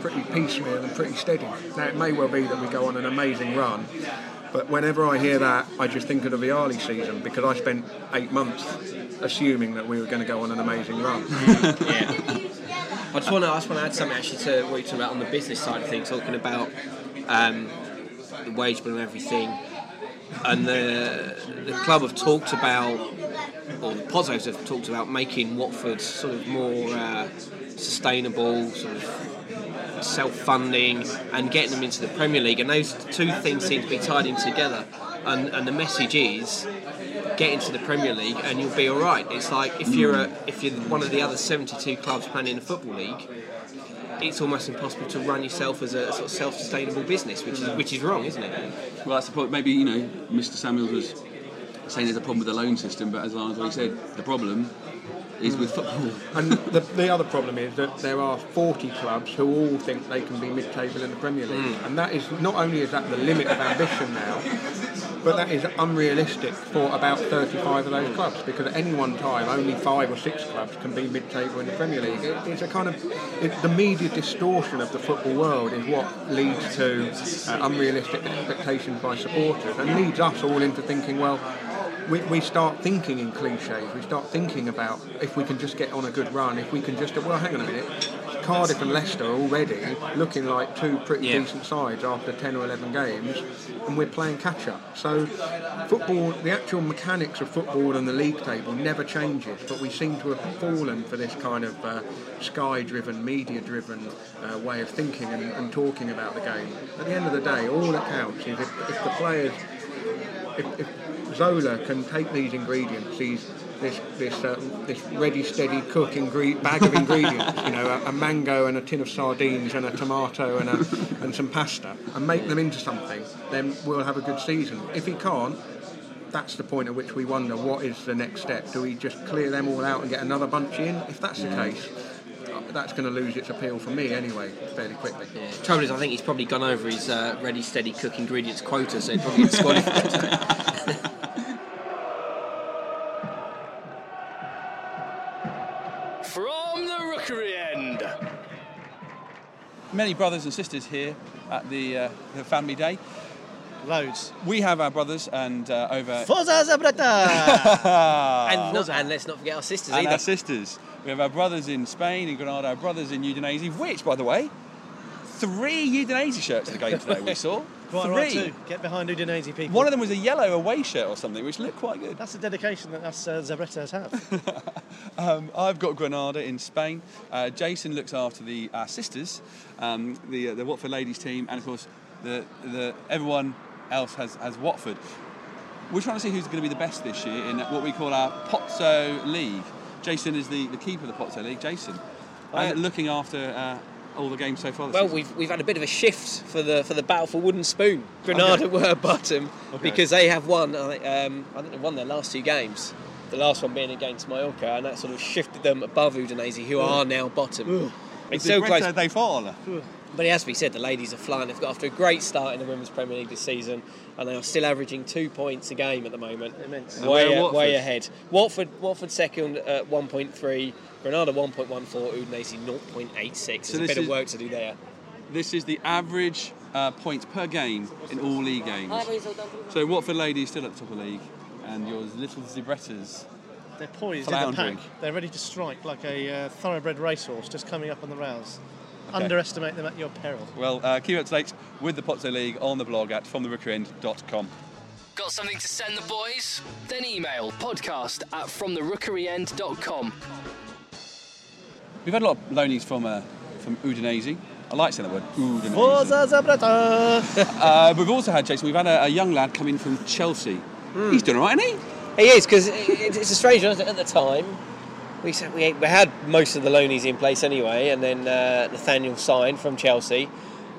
pretty piecemeal and pretty steady. Now, it may well be that we go on an amazing run, but whenever I hear that, I just think of the Vialli season because I spent eight months assuming that we were going to go on an amazing run. I just want to, want to add something actually to what you're talking about on the business side of things, talking about um, the wage bill and everything. And the, the club have talked about, or the Pozzos have talked about making Watford sort of more uh, sustainable, sort of self-funding, and getting them into the Premier League. And those two things seem to be tied in together. And, and the message is get into the Premier League and you'll be all right. It's like if you're a, if you're one of the other 72 clubs playing in the football league, it's almost impossible to run yourself as a sort of self-sustainable business, which is which is wrong, isn't it? Well, that's the point. Maybe you know, Mr. Samuels was saying there's a problem with the loan system, but as Lars already said, the problem is with football. And the, the other problem is that there are 40 clubs who all think they can be mid-table in the Premier League, and that is not only is that the limit of ambition now, but that is unrealistic for about 35 of those clubs because at any one time only five or six clubs can be mid-table in the Premier League. It, it's a kind of it, the media distortion of the football world is what leads to uh, unrealistic expectations by supporters and leads us all into thinking, well, we, we start thinking in cliches. We start thinking about if we can just get on a good run, if we can just, well, hang on a minute. Cardiff and Leicester are already looking like two pretty Yeah. decent sides after 10 or 11 games, and we're playing catch up. So, football, the actual mechanics of football and the league table never changes, but we seem to have fallen for this kind of uh, sky driven, media driven uh, way of thinking and, and talking about the game. At the end of the day, all that counts is if, if the players if, if Zola can take these ingredients, these this this uh, this ready steady cook ingre- bag of ingredients, you know, a, a mango and a tin of sardines and a tomato and a, and some pasta, and make them into something, then we'll have a good season. If he can't, that's the point at which we wonder what is the next step. Do we just clear them all out and get another bunch in? If that's the case, that's going to lose its appeal for me anyway, fairly quickly. Trouble is, I think he's probably gone over his uh, ready, steady cook ingredients quota, so he'd probably disqualified Many brothers and sisters here at the, uh, the family day. Loads. We have our brothers and uh, over. Forza Zabrata! and, not, and let's not forget our sisters and either. our sisters. We have our brothers in Spain, in Granada, our brothers in Udinese, which, by the way, three Udinese shirts at the game today we saw. Quite three. right too. Get behind Udinese people. One of them was a yellow away shirt or something, which looked quite good. That's the dedication that us uh, Zabretas have. Um, I've got Granada in Spain. Uh, Jason looks after the uh, sisters, um, the uh, the Watford ladies team, and of course the the everyone else has has Watford. We're trying to see who's going to be the best this year in what we call our Pozzo League. Jason is the, the keeper of the Pozzo League. Jason, looking after uh, all the games so far. Well, season. we've, we've had a bit of a shift for the for the battle for wooden spoon. Granada were bottom because they have won. I think, um, I think they've won their last two games. The last one being against Mallorca, and that sort of shifted them above Udinese, who are now bottom. It's still Di close. They fall. But it has to be said, the ladies are flying. They've got after a great start in the Women's Premier League this season, and they are still averaging two points a game at the moment. Immense. Way, way ahead. Watford, Watford second at 1.3, Granada 1.14, Udinese 0.86. There's a this bit of work to do there. This is the average uh, points per game in all league games. So Watford ladies still at the top of the league, and your little Zibrettas. They're poised in the pack. They're ready to strike like a uh, thoroughbred racehorse just coming up on the rails. Underestimate them at your peril. Well, uh, keep up to date with the Pozzo League on the blog at fromtherookeryend.com. Got something to send the boys? Then email podcast at fromtherookeryend.com. We've had a lot of loanies from uh, from Udinese. I like saying that word, Udinese. Uh, we've also had, Jason, we've had a, a young lad come in from Chelsea. He's doing all right, isn't he? He is because it's a strange one. isn't it? At the time, we said we, we had most of the loanies in place anyway, and then uh, Nathaniel signed from Chelsea,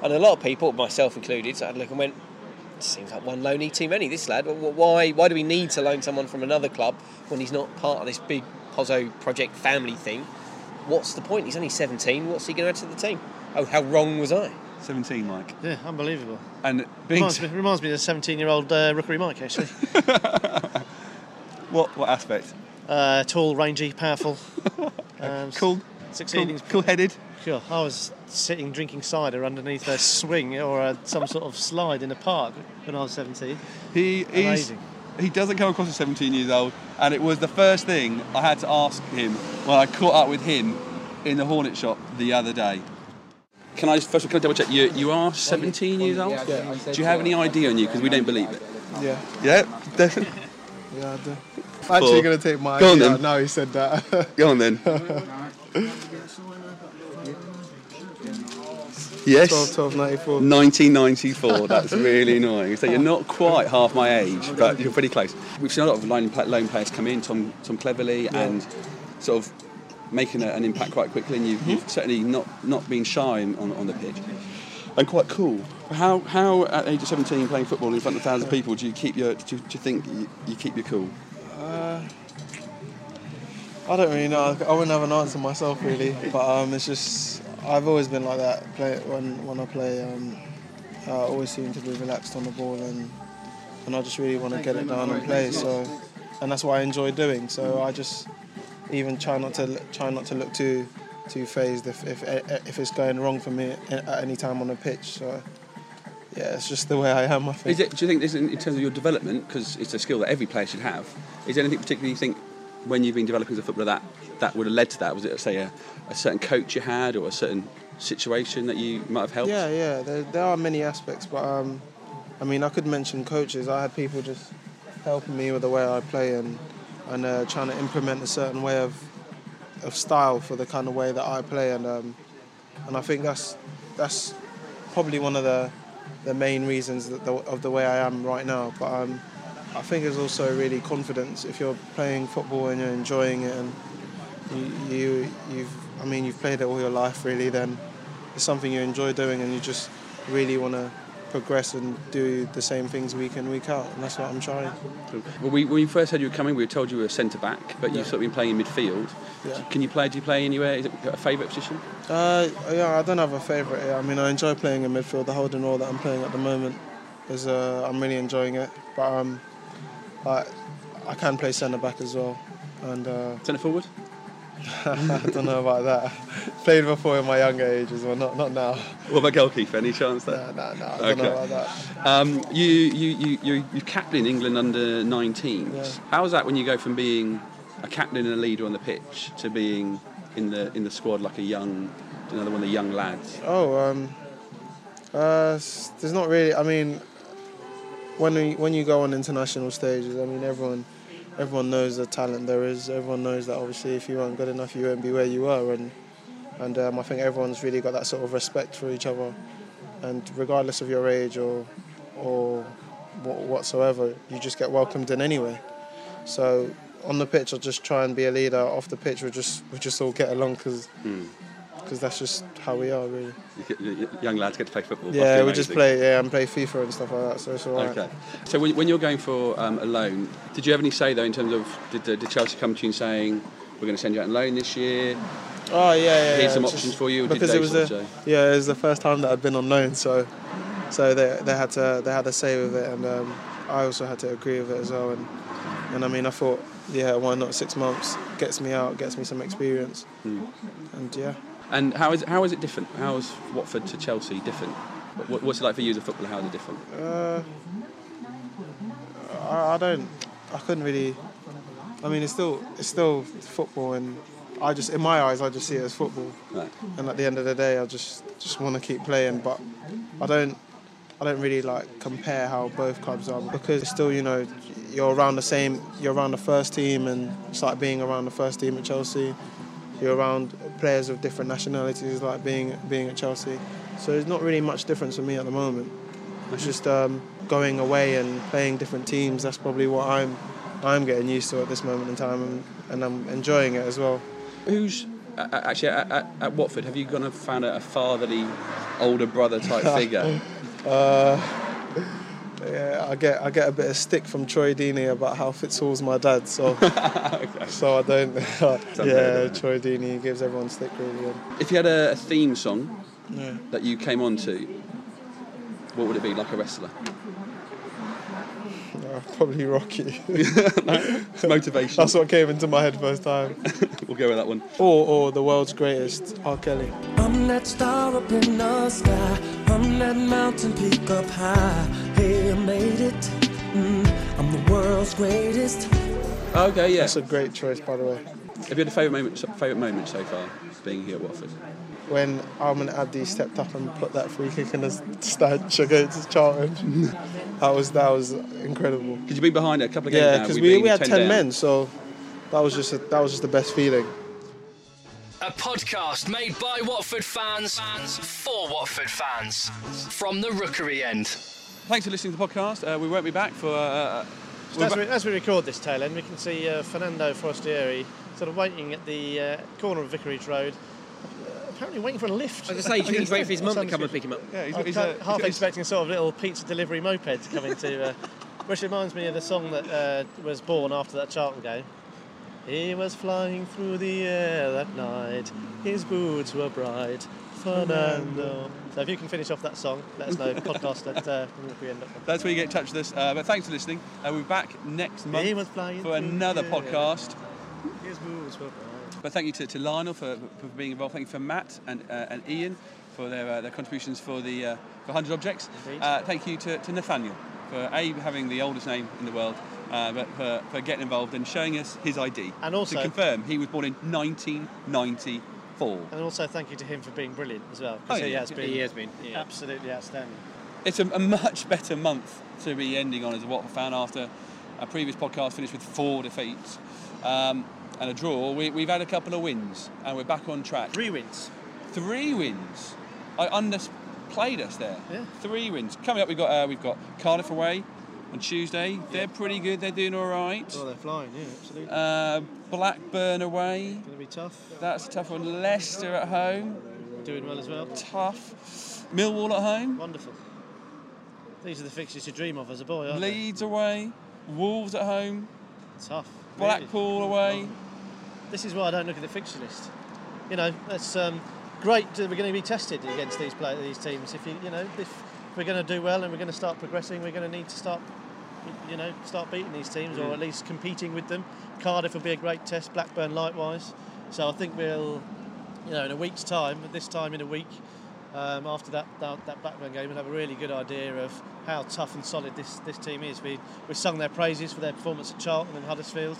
and a lot of people, myself included, so I had a look and went. Seems like one loanee too many. This lad. Why? Why do we need to loan someone from another club when he's not part of this big Pozzo project family thing? What's the point? He's only 17. What's he going to add to the team? Oh, how wrong was I? 17, Mike. Yeah, unbelievable. And being Reminds me, reminds me of a 17 year old uh, Rookery Mike, actually. what what aspect? Uh, tall, rangy, powerful. Um, Cool. Succeeding. Cool headed. Sure. I was sitting drinking cider underneath a swing or a, some sort of slide in a park when I was 17. He is. Amazing. He doesn't come across as 17 years old, and it was the first thing I had to ask him when I caught up with him in the Hornet shop the other day. Can I first of all, can I double check? You you are 17 years old. Yeah. Do you have any idea on you? Because we don't believe it. Yeah. Yeah, definitely. Yeah, I do. I'm actually going to take my Go on then. out now he said that. Go on then. Yes. 12, 12, 94. 1994. That's really annoying. So you're not quite half my age, but you're pretty close. We've seen a lot of loan, loan players come in, Tom, Tom Cleverley, and sort of making a, an impact quite quickly. And you've, you've certainly not not been shy on, on the pitch, and quite cool. How how at age of 17 playing football in front of a thousand people do you keep your do you, do you think you, you keep your cool? Uh, I don't really know. I wouldn't have an answer myself really, but um, it's just I've always been like that. Play when when I play, um, I always seem to be relaxed on the ball and and I just really want to get it down and play. So and that's what I enjoy doing. So mm. I just even try not to try not to look too too phased if if eh, eh, if it's going wrong for me at any time on the pitch. So yeah, it's just the way I am. I think. Is it, do you think this in in terms of your development, because it's a skill that every player should have, is there anything particularly you think when you've been developing as a footballer that, that would have led to that? Was it, say, a, a certain coach you had or a certain situation that you might have helped? Yeah, yeah. There, there are many aspects, but um, I mean, I could mention coaches. I had people just helping me with the way I play and and uh, trying to implement a certain way of of style for the kind of way that I play, and um, and I think that's that's probably one of the the main reasons the, of the way I am right now. But um, I think it's also really confidence. If you're playing football and you're enjoying it, and you, you you've I mean you've played it all your life really, then it's something you enjoy doing, and you just really want to progress and do the same things week in week out, and that's what I'm trying. Well, we, when we first heard you were coming, we were told you were a centre back, but Yeah. you've sort of been playing in midfield. Yeah. Can you play? Do you play anywhere? Is it a favourite position? Uh, yeah, I don't have a favourite. I mean, I enjoy playing in midfield. The holding role that I'm playing at the moment is uh, I'm really enjoying it. But um, I, I can play centre back as well, and uh, centre forward. I don't know about that. Played before in my younger age as well, not not now. What about goalkeeper? Any chance there? No, no, no. I don't know about that. Um, you you you you you captain England under 19s. Yeah. How is that when you go from being a captain and a leader on the pitch to being in the in the squad like a young another one of the young lads? Oh, um, uh, there's not really. I mean, when we, when you go on international stages, I mean, everyone everyone knows the talent there is. Everyone knows that obviously, if you aren't good enough, you won't be where you are, and and um, I think everyone's really got that sort of respect for each other, and regardless of your age or or whatsoever, you just get welcomed in anyway. So on the pitch, I'll just try and be a leader. Off the pitch, we just we just all get along because Hmm. that's just how we are, really. You get- y- y- young lads get to play football. Yeah, we just play yeah and play FIFA and stuff like that. So it's alright. Okay. So when, when you're going for um, a loan, did you have any say though in terms of did, uh, did Chelsea come to you and saying we're going to send you out on loan this year? Oh yeah, yeah. Here's yeah, some options for you. Because they it was the yeah, it was the first time that I'd been on loan, so so they they had to they had a say with it, and um, I also had to agree with it as well. And and I mean, I thought yeah, why not? Six months gets me out, gets me some experience, Hmm. and yeah. And how is how is it different? How is Watford to Chelsea different? What, what's it like for you as a footballer? How is it different? Uh, I, I don't. I couldn't really. I mean, it's still it's still football, and I just in my eyes I just see it as football. Right. And at the end of the day, I just just want to keep playing, but I don't. I don't really like compare how both clubs are because it's still you know you're around the same you're around the first team and it's like being around the first team at Chelsea. You're around players of different nationalities like being being at Chelsea. So there's not really much difference for me at the moment. It's just um, going away and playing different teams. That's probably what I'm I'm getting used to at this moment in time, and, and I'm enjoying it as well. Who's actually at, at, at Watford? Have you gone and found a, a fatherly older brother type figure? Uh, yeah, I get I get a bit of stick from Troy Deeney about how Fitz Hall's my dad, so so I don't. yeah, Troy Deeney gives everyone stick really. And, If you had a, a theme song Yeah. that you came on to, what would it be? Like a wrestler? uh, probably Rocky. It's motivation. That's what came into my head first time. we'll go with that one. Or or the world's greatest, R. Kelly. I'm that star up in the sky. I'm that mountain peak up high. Hey, I made it. Mm, I'm the world's greatest. Okay, yeah. That's a great choice, by the way. Have you had a favourite moment, favourite moment so far being here at Watford? When Almen Abdi stepped up and put that free kick in the stanch against Charlton, that was that was incredible. Because you've been behind it a couple of games Yeah, because we've we, had 10 ten down. men, so that was just a, that was just the best feeling. A podcast made by Watford fans, for Watford fans. From the Rookery end. Thanks for listening to the podcast. Uh, we won't be back for. Uh, Just as, we, as we record this tail end, we can see uh, Fernando Forestieri sort of waiting at the uh, corner of Vicarage Road, uh, apparently waiting for a lift. I was gonna say, he's waiting for his mum to come and pick him up. Yeah, he's- I'm he's, uh, half he's- expecting sort of little pizza delivery moped to come into, uh, which reminds me of the song that uh, was born after that Charlton game. He was flying through the air that night. His boots were bright. Fernando. So if you can finish off that song, let us know. Podcast at uh, That's where you get in touch with us. Uh, but thanks for listening. Uh, we'll be back next month He was flying for another the podcast. His boots were bright. But thank you to, to Lionel for, for being involved. Thank you for Matt and, uh, and Ian for their, uh, their contributions for the uh, for 100 Objects. Uh, thank you to, to Nathaniel for A, having the oldest name in the world, uh, but for, for getting involved and showing us his ID. And also- To confirm, he was born in 1994. And also thank you to him for being brilliant as well. Oh, Because he yeah. has been. He has been, Absolutely outstanding. It's a, a much better month to be ending on as a Watford fan after a previous podcast finished with four defeats um, and a draw. We, we've had a couple of wins and we're back on track. Three wins. Three wins. I underplayed us there. Yeah. Three wins. Coming up, we've got uh, we've got Cardiff away on Tuesday. They're pretty good. They're doing all right. Oh, they're flying, yeah, absolutely. Uh, Blackburn away. Going to be tough. That's a tough one. Leicester at home. Doing well as well. Tough. Millwall at home. Wonderful. These are the fixtures you dream of as a boy, aren't Leeds away, Wolves at home. Tough. Blackpool away. This is why I don't look at the fixture list. You know, that's um, great. that We're going to be tested against these play, these teams. If you, you know, if we're going to do well and we're going to start progressing, we're going to need to start, you know, start beating these teams or Mm. at least competing with them. Cardiff will be a great test. Blackburn likewise. So I think we'll, you know, in a week's time, this time in a week, um, after that, that that Blackburn game, we'll have a really good idea of how tough and solid this, this team is. We we sung their praises for their performance at Charlton and Huddersfield,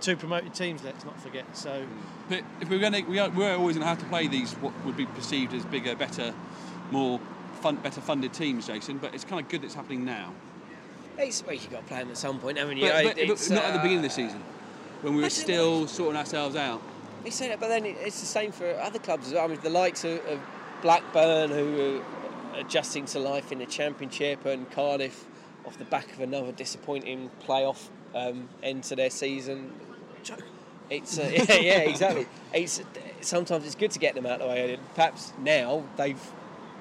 two promoted teams. Let's not forget. So. But if we're going to, we are, we're always going to have to play these what would be perceived as bigger, better, more fun, better funded teams, Jason. But it's kind of good that it's happening now. It's, well, you've got to play them at some point, haven't you? But, Uh, but- but it's, not at the uh, beginning of the season, when we were I don't still sorting ourselves out. They say that, but then it's the same for other clubs as well. I mean, the likes of, of Blackburn, who are adjusting to life in the Championship, and Cardiff off the back of another disappointing playoff um, end to their season. It's uh, yeah, yeah, exactly. It's sometimes it's good to get them out of the way. Perhaps now they've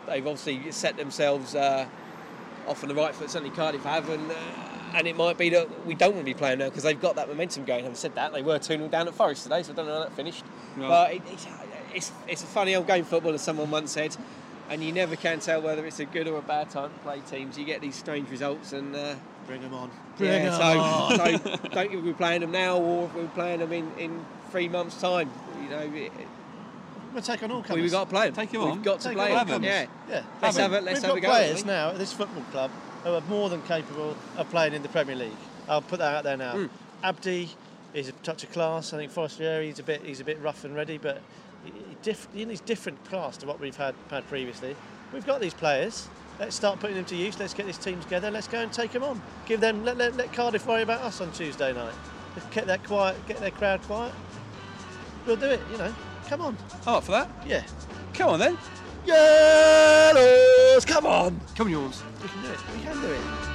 they've obviously set themselves uh, off on the right foot. Certainly Cardiff have, and uh, and it might be that we don't want to be playing now because they've got that momentum going. Having said that, they were 2 0 down at Forest today, so I don't know how that finished. No. But it, it's, it's it's a funny old game football, as someone once said. And you never can tell whether it's a good or a bad time to play teams. You get these strange results, and uh, bring them on. yeah, Bring 'em so, on. so don't if we're playing them now or if we're playing them in, in three months' time. You know, it, We'll take on all comers. we've got to play them. Take 'em We've got to Take play them. Yeah, Yeah. Let's Have have it. Let's We've have a got go. players haven't now at this football club who are more than capable of playing in the Premier League. I'll put that out there now. Hmm. Abdi is a touch of class. I think Forestieri he's a bit he's a bit rough and ready, but diff, he's different class to what we've had had previously. We've got these players. Let's start putting them to use. Let's get this team together. Let's go and take them on. Give them let, let, let Cardiff worry about us on Tuesday night. Get that quiet, get their crowd quiet. We'll do it. You know, come on. I'm up for that. Yeah. Come on then. Yellows, come on. Come on, yours. We can do it. We can do it.